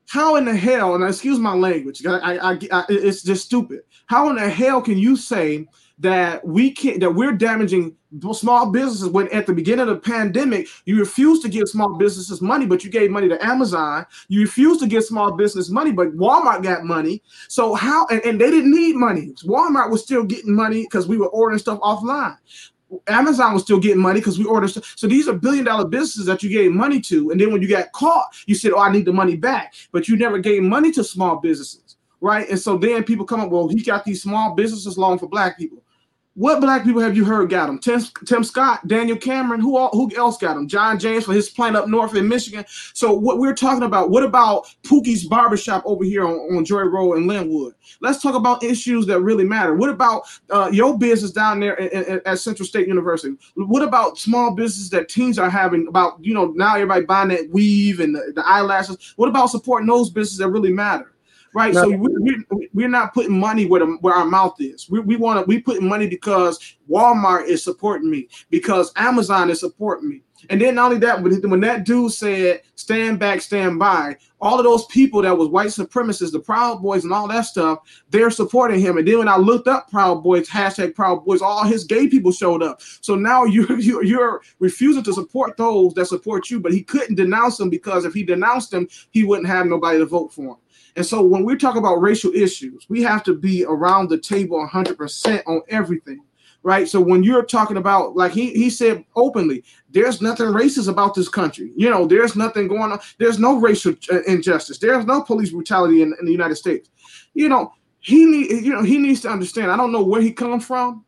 How in the hell? And excuse my language. I, I, I it's just stupid. How in the hell can you say that we can't that we're damaging small businesses when at the beginning of the pandemic you refused to give small businesses money but you gave money to amazon you refused to give small business money but walmart got money so how and, and they didn't need money walmart was still getting money because we were ordering stuff offline Amazon was still getting money because we ordered stuff. So these are billion dollar businesses that you gave money to. And then when you got caught, you said, Oh, I need the money back. But you never gave money to small businesses. Right. And so then people come up, well, he got these small businesses loan for black people. What black people have you heard got him? Tim, Tim Scott, Daniel Cameron, who all, who else got him? John James for his plant up north in Michigan. So what we're talking about, what about Pookie's barbershop over here on, on Joy Road in Linwood? Let's talk about issues that really matter. What about uh, your business down there in, in, at Central State University? What about small business that teens are having about, you know, now everybody buying that weave and the, the eyelashes? What about supporting those businesses that really matter? Right? No. So we, we, we're not putting money where, the, where our mouth is. We, we want to we putting money because Walmart is supporting me, because Amazon is supporting me. And then not only that, when that dude said "stand back, stand by," all of those people that was white supremacists, the Proud Boys, and all that stuff, they're supporting him. And then when I looked up Proud Boys, hashtag Proud Boys, all his gay people showed up. So now you're you're, you're refusing to support those that support you, but he couldn't denounce them because if he denounced them, he wouldn't have nobody to vote for him. And so when we talk about racial issues, we have to be around the table 100% on everything, right? So when you're talking about, like he, he said openly, there's nothing racist about this country. You know, there's nothing going on. There's no racial uh, injustice. There's no police brutality in, in the United States. You know, he need, you know, he needs to understand. I don't know where he comes from,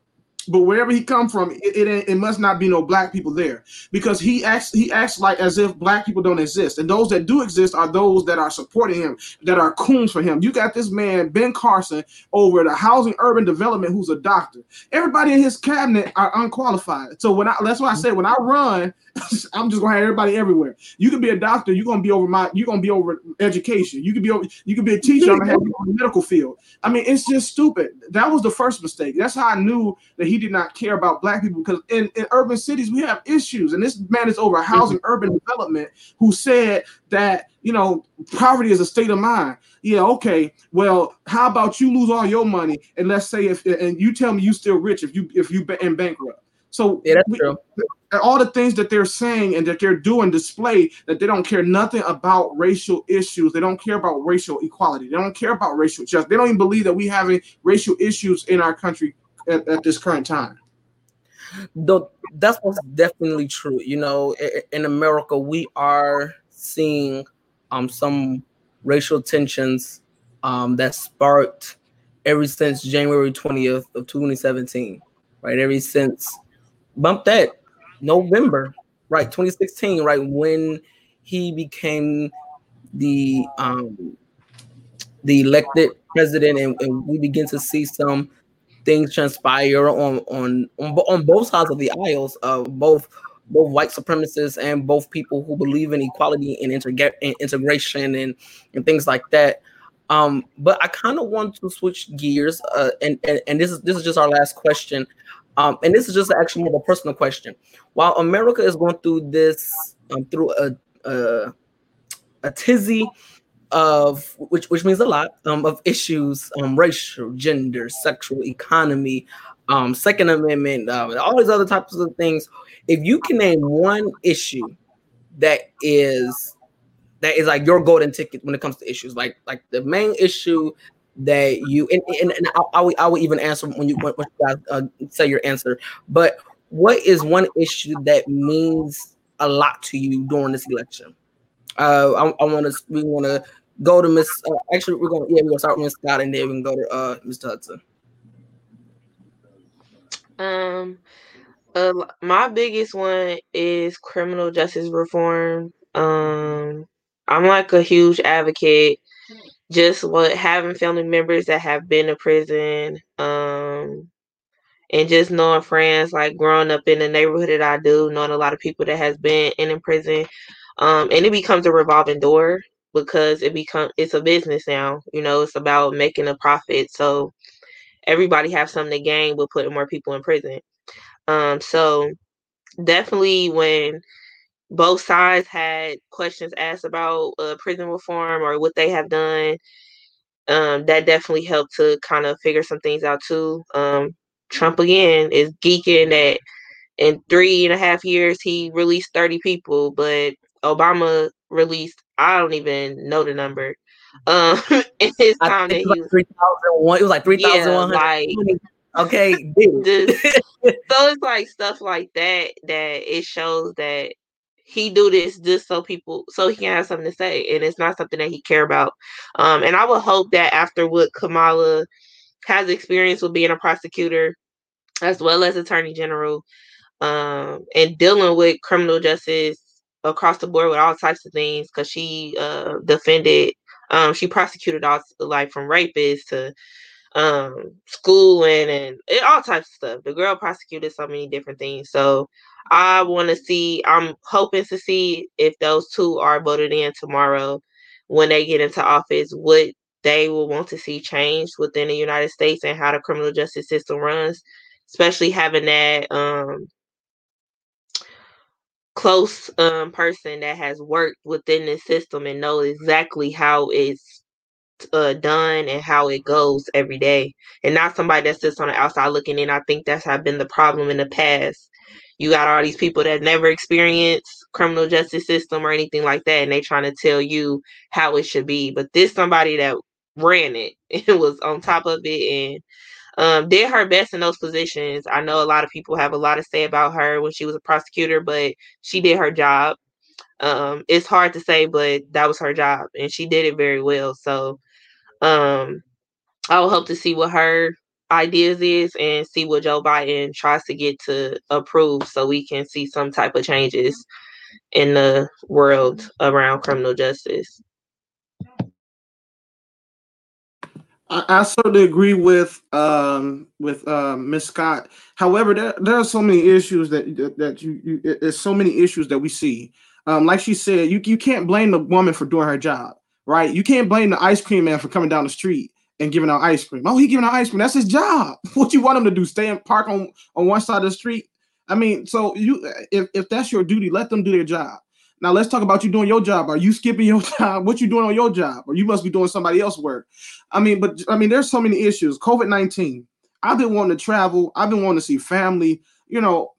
but wherever he come from, it, it, it must not be no black people there because he acts he acts like as if black people don't exist, and those that do exist are those that are supporting him, that are coons for him. You got this man Ben Carson over the Housing Urban Development, who's a doctor. Everybody in his cabinet are unqualified. So when I that's why I say when I run, I'm just gonna have everybody everywhere. You can be a doctor, you're gonna be over my, you're gonna be over education. You can be over, you can be a teacher. I'm gonna have you on the medical field. I mean, it's just stupid. That was the first mistake. That's how I knew that he did not care about black people because in, in urban cities we have issues, and this man is over housing mm-hmm. urban development who said that you know poverty is a state of mind. Yeah, okay. Well, how about you lose all your money and let's say if and you tell me you still rich if you if you in bankrupt. So yeah, that's we, true all the things that they're saying and that they're doing display that they don't care nothing about racial issues. They don't care about racial equality. They don't care about racial justice. They don't even believe that we having racial issues in our country at, at this current time. Though that's what's definitely true. You know, in America, we are seeing um some racial tensions um that sparked ever since January 20th of 2017, right? Ever since bump that November, right, 2016, right, when he became the um the elected president and, and we begin to see some things transpire on on on, both sides of the aisles of both both white supremacists and both people who believe in equality and, integra- and integration and and things like that. Um, but I kind of want to switch gears, uh, and, and and this is this is just our last question. Um, and this is just actually more of a personal question. While America is going through this, um, through a, a, a tizzy of which which means a lot um, of issues, um, racial, gender, sexual, economy, um, Second Amendment, uh, all these other types of things. If you can name one issue that is that is like your golden ticket when it comes to issues, like like the main issue that you and, and, and I, I, would, I even answer when you when you guys uh, say your answer. But what is one issue that means a lot to you during this election? Uh, I, I want to we want to go to Miss. Uh, actually, we're gonna yeah we're gonna start with Miss Scott and then we can go to uh Mr. Hudson. Um, uh, my biggest one is criminal justice reform. Um, I'm like a huge advocate. Just what having family members that have been to prison. Um, and just knowing friends like growing up in the neighborhood that I do, knowing a lot of people that has been in, in prison. Um, and it becomes a revolving door because it become it's a business now. You know, it's about making a profit. So everybody have something to gain with putting more people in prison. Um, so definitely when both sides had questions asked about uh, prison reform or what they have done, um, that definitely helped to kind of figure some things out too. Um, Trump again is geeking that in three and a half years he released 30 people, but Obama released I don't even know the number. Um, in his time that he was, 3001. It was like 3,100. Yeah, like, okay. so it's like stuff like that that it shows that he do this just so people so he can have something to say and it's not something that he care about um and i would hope that after what kamala has experience with being a prosecutor as well as attorney general um and dealing with criminal justice across the board with all types of things because she uh defended um, she prosecuted all like from rapists to um, schooling and, and all types of stuff. The girl prosecuted so many different things. So I want to see. I'm hoping to see if those two are voted in tomorrow when they get into office. What they will want to see changed within the United States and how the criminal justice system runs, especially having that um, close um, person that has worked within the system and know exactly how it's uh, done and how it goes every day, and not somebody that sits on the outside looking in. I think that's have been the problem in the past. You got all these people that never experienced criminal justice system or anything like that, and they trying to tell you how it should be. But this somebody that ran it, it was on top of it, and um, did her best in those positions. I know a lot of people have a lot to say about her when she was a prosecutor, but she did her job. Um, it's hard to say, but that was her job, and she did it very well. So, um, I will hope to see what her ideas is and see what Joe Biden tries to get to approve, so we can see some type of changes in the world around criminal justice. I, I certainly agree with um, with um, Miss Scott. However, there, there are so many issues that that, that you, you there's so many issues that we see. Um, like she said, you you can't blame the woman for doing her job, right? You can't blame the ice cream man for coming down the street and giving out ice cream. Oh, he giving out ice cream. That's his job. What you want him to do? Stay and park on on one side of the street? I mean, so you if, if that's your duty, let them do their job. Now let's talk about you doing your job. Are you skipping your job? What you doing on your job? Or you must be doing somebody else's work. I mean, but I mean, there's so many issues. COVID nineteen. I've been wanting to travel. I've been wanting to see family. You know,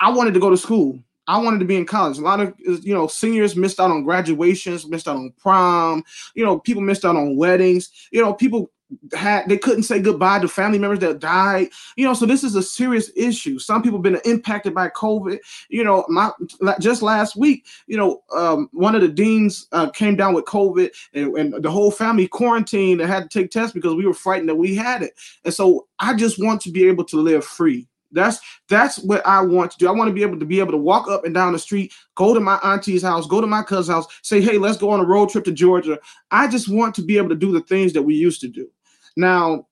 I wanted to go to school. I wanted to be in college. A lot of uh, you know seniors missed out on graduations, missed out on prom. You know, people missed out on weddings. You know, people had they couldn't say goodbye to family members that died you know so this is a serious issue some people have been impacted by covid you know my just last week you know um, one of the deans uh, came down with covid and, and, the whole family quarantined and had to take tests because we were frightened that we had it and so i just want to be able to live free that's that's what I want to do. I want to be able to be able to walk up and down the street, go to my auntie's house, go to my cousin's house, say, "Hey, let's go on a road trip to Georgia." I just want to be able to do the things that we used to do. Now,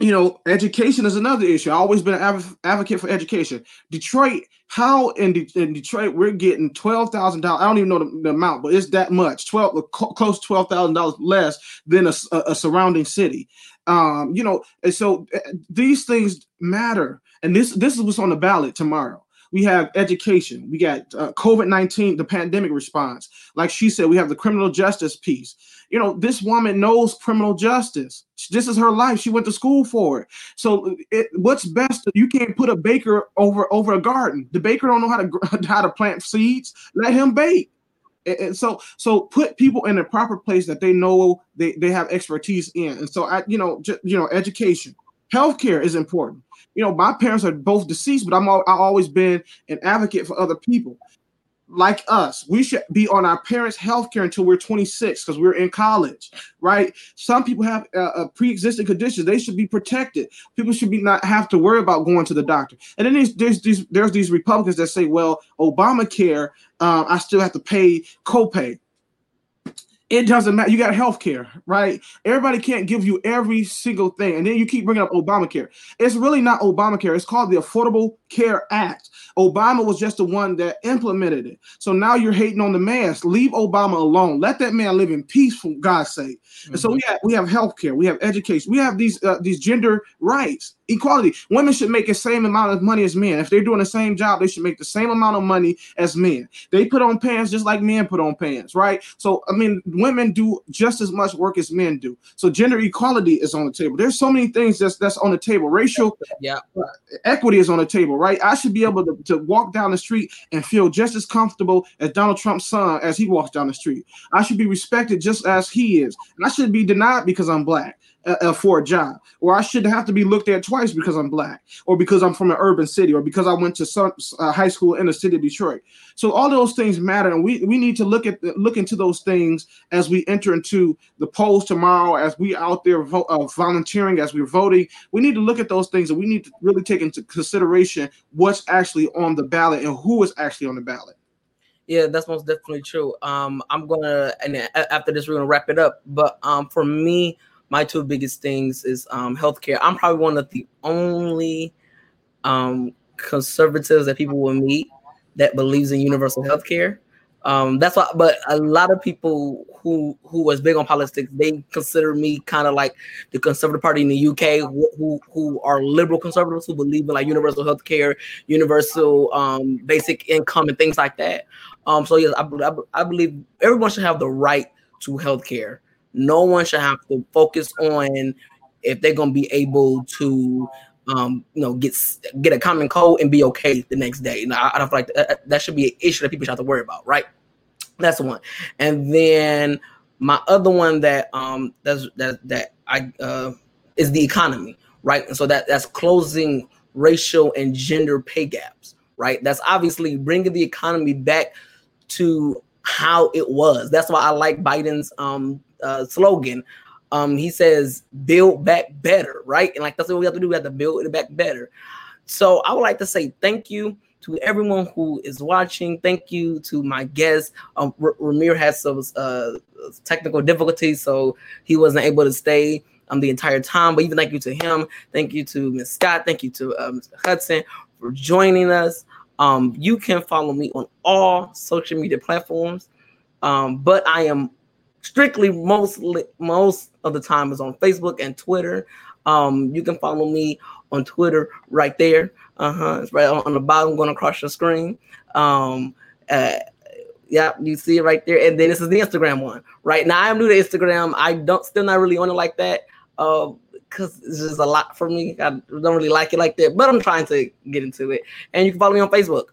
you know, education is another issue. I've always been an advocate for education. Detroit, how in, De- in Detroit we're getting twelve thousand dollars. I don't even know the, the, amount, but it's that much. Twelve, co- close twelve thousand dollars less than a, a, a surrounding city. Um, you know, and so uh, these things matter. And this this is what's on the ballot tomorrow. We have education. We got uh, COVID 19, the pandemic response. Like she said, we have the criminal justice piece. You know, this woman knows criminal justice. This is her life. She went to school for it. So, it, what's best? You can't put a baker over over a garden. The baker don't know how to how to plant seeds. Let him bake. And so, so put people in a proper place that they know they, they have expertise in. And so, I, you know, just, you know, education, healthcare is important you know, my parents are both deceased, but I'm all, I always been an advocate for other people like us. We should be on our parents' health care until we're 26 because we're in college, right? Some people have uh, uh, pre-existing conditions; they should be protected. People should be not have to worry about going to the doctor. And then there's there's these there's these Republicans that say, well, Obamacare, um, I still have to pay copay it doesn't matter. You got health care, right? Everybody can't give you every single thing. And then you keep bringing up Obamacare. It's really not Obamacare. It's called the Affordable Care Act. Obama was just the one that implemented it. So now you're hating on the man. Leave Obama alone. Let that man live in peace for God's sake. Mm-hmm. And so we have we have health care, we have education, we have these uh, these gender rights equality. Women should make the same amount of money as men. If they're doing the same job, they should make the same amount of money as men. They put on pants just like men put on pants, right? So I mean, women do just as much work as men do. So gender equality is on the table. There's so many things that's that's on the table. Racial yeah. Equity is on the table, right? I should be able to, to walk down the street and feel just as comfortable as Donald Trump's son as he walks down the street. I should be respected just as he is. And I should be denied because I'm black uh, uh, for a job, or I shouldn't have to be looked at twice because I'm black, or because I'm from an urban city, or because I went to some uh, high school in the city of Detroit. So all those things matter, and we, we need to look at look into those things as we enter into the polls tomorrow, as we out there vo- uh, volunteering, as we're voting. We need to look at those things, and we need to really take into consideration what's actually on the ballot and who is actually on the ballot. Yeah, that's most definitely true. Um, I'm gonna and after this we're gonna wrap it up. But um, for me, my two biggest things is um, healthcare. I'm probably one of the only um, conservatives that people will meet that believes in universal healthcare. Um, that's why, but a lot of people who who was big on politics, they consider me kind of like the conservative party in the UK, who, who, are liberal conservatives who believe in like universal health care, universal um, basic income, and things like that. Um, so yes, I, I, I believe everyone should have the right to health care. No one should have to focus on if they're gonna be able to um, you know, get get a common cold and be okay the next day. Now, I, I don't feel like that, that should be an issue that people should have to worry about, right? That's one. And then my other one that um that's that that I uh is the economy, right? And so that that's closing racial and gender pay gaps, right? That's obviously bringing the economy back to how it was. That's why I like Biden's um uh, slogan. Um, he says build back better, right? And like that's what we have to do. We have to build it back better. So I would like to say thank you to everyone who is watching. Thank you to my guest. Um, R- Ramir had some uh, technical difficulties, so he wasn't able to stay um, the entire time. But even thank you to him. Thank you to Miss Scott. Thank you to uh, Mr. Hudson for joining us. Um, you can follow me on all social media platforms. Um, but I am strictly mostly most of the time is on Facebook and Twitter. Um, you can follow me on Twitter right there. Uh huh. It's right on, the bottom, going across your screen. Um, uh, yeah, you see it right there. And then this is the Instagram one. Right now, I'm new to Instagram. I don't still not really on it like that. Uh, because it's just a lot for me. I don't really like it like that, but I'm trying to get into it. And you can follow me on Facebook.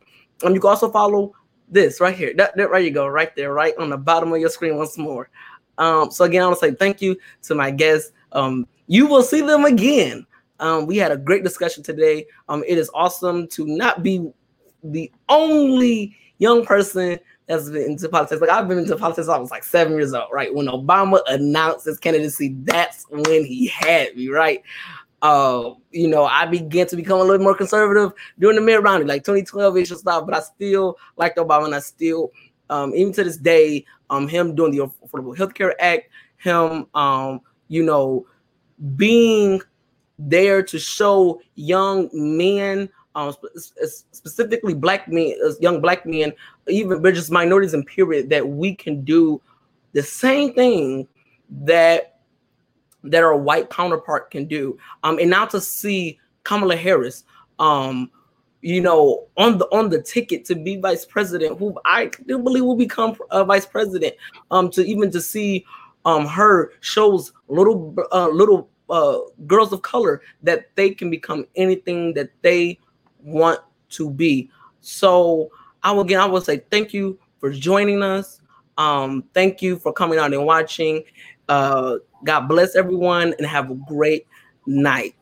And you can also follow this right here. That, that right you go, right there, right on the bottom of your screen once more. Um, so again, I want to say thank you to my guests. Um, you will see them again. Um, we had a great discussion today. Um, it is awesome to not be the only young person that's been into politics. Like I've been into politics I was like seven years old, right? When Obama announced his candidacy, that's when he had me, right? Uh, you know, I began to become a little more conservative during the mid round, like 2012 ish and stuff. But I still liked Obama, and I still, um, even to this day, um, him doing the Affordable Health Care Act, him, um, you know, being there to show young men, um, specifically black men, uh, young black men, even just minorities in period, that we can do the same thing that that our white counterpart can do. Um, and now to see Kamala Harris, um, you know, on the on the ticket to be vice president, who I do believe will become a vice president. Um, to even to see um her shows little uh, little uh, girls of color that they can become anything that they want to be. So I will again I will say thank you for joining us. Um, thank you for coming out and watching. Uh, God bless everyone and have a great night.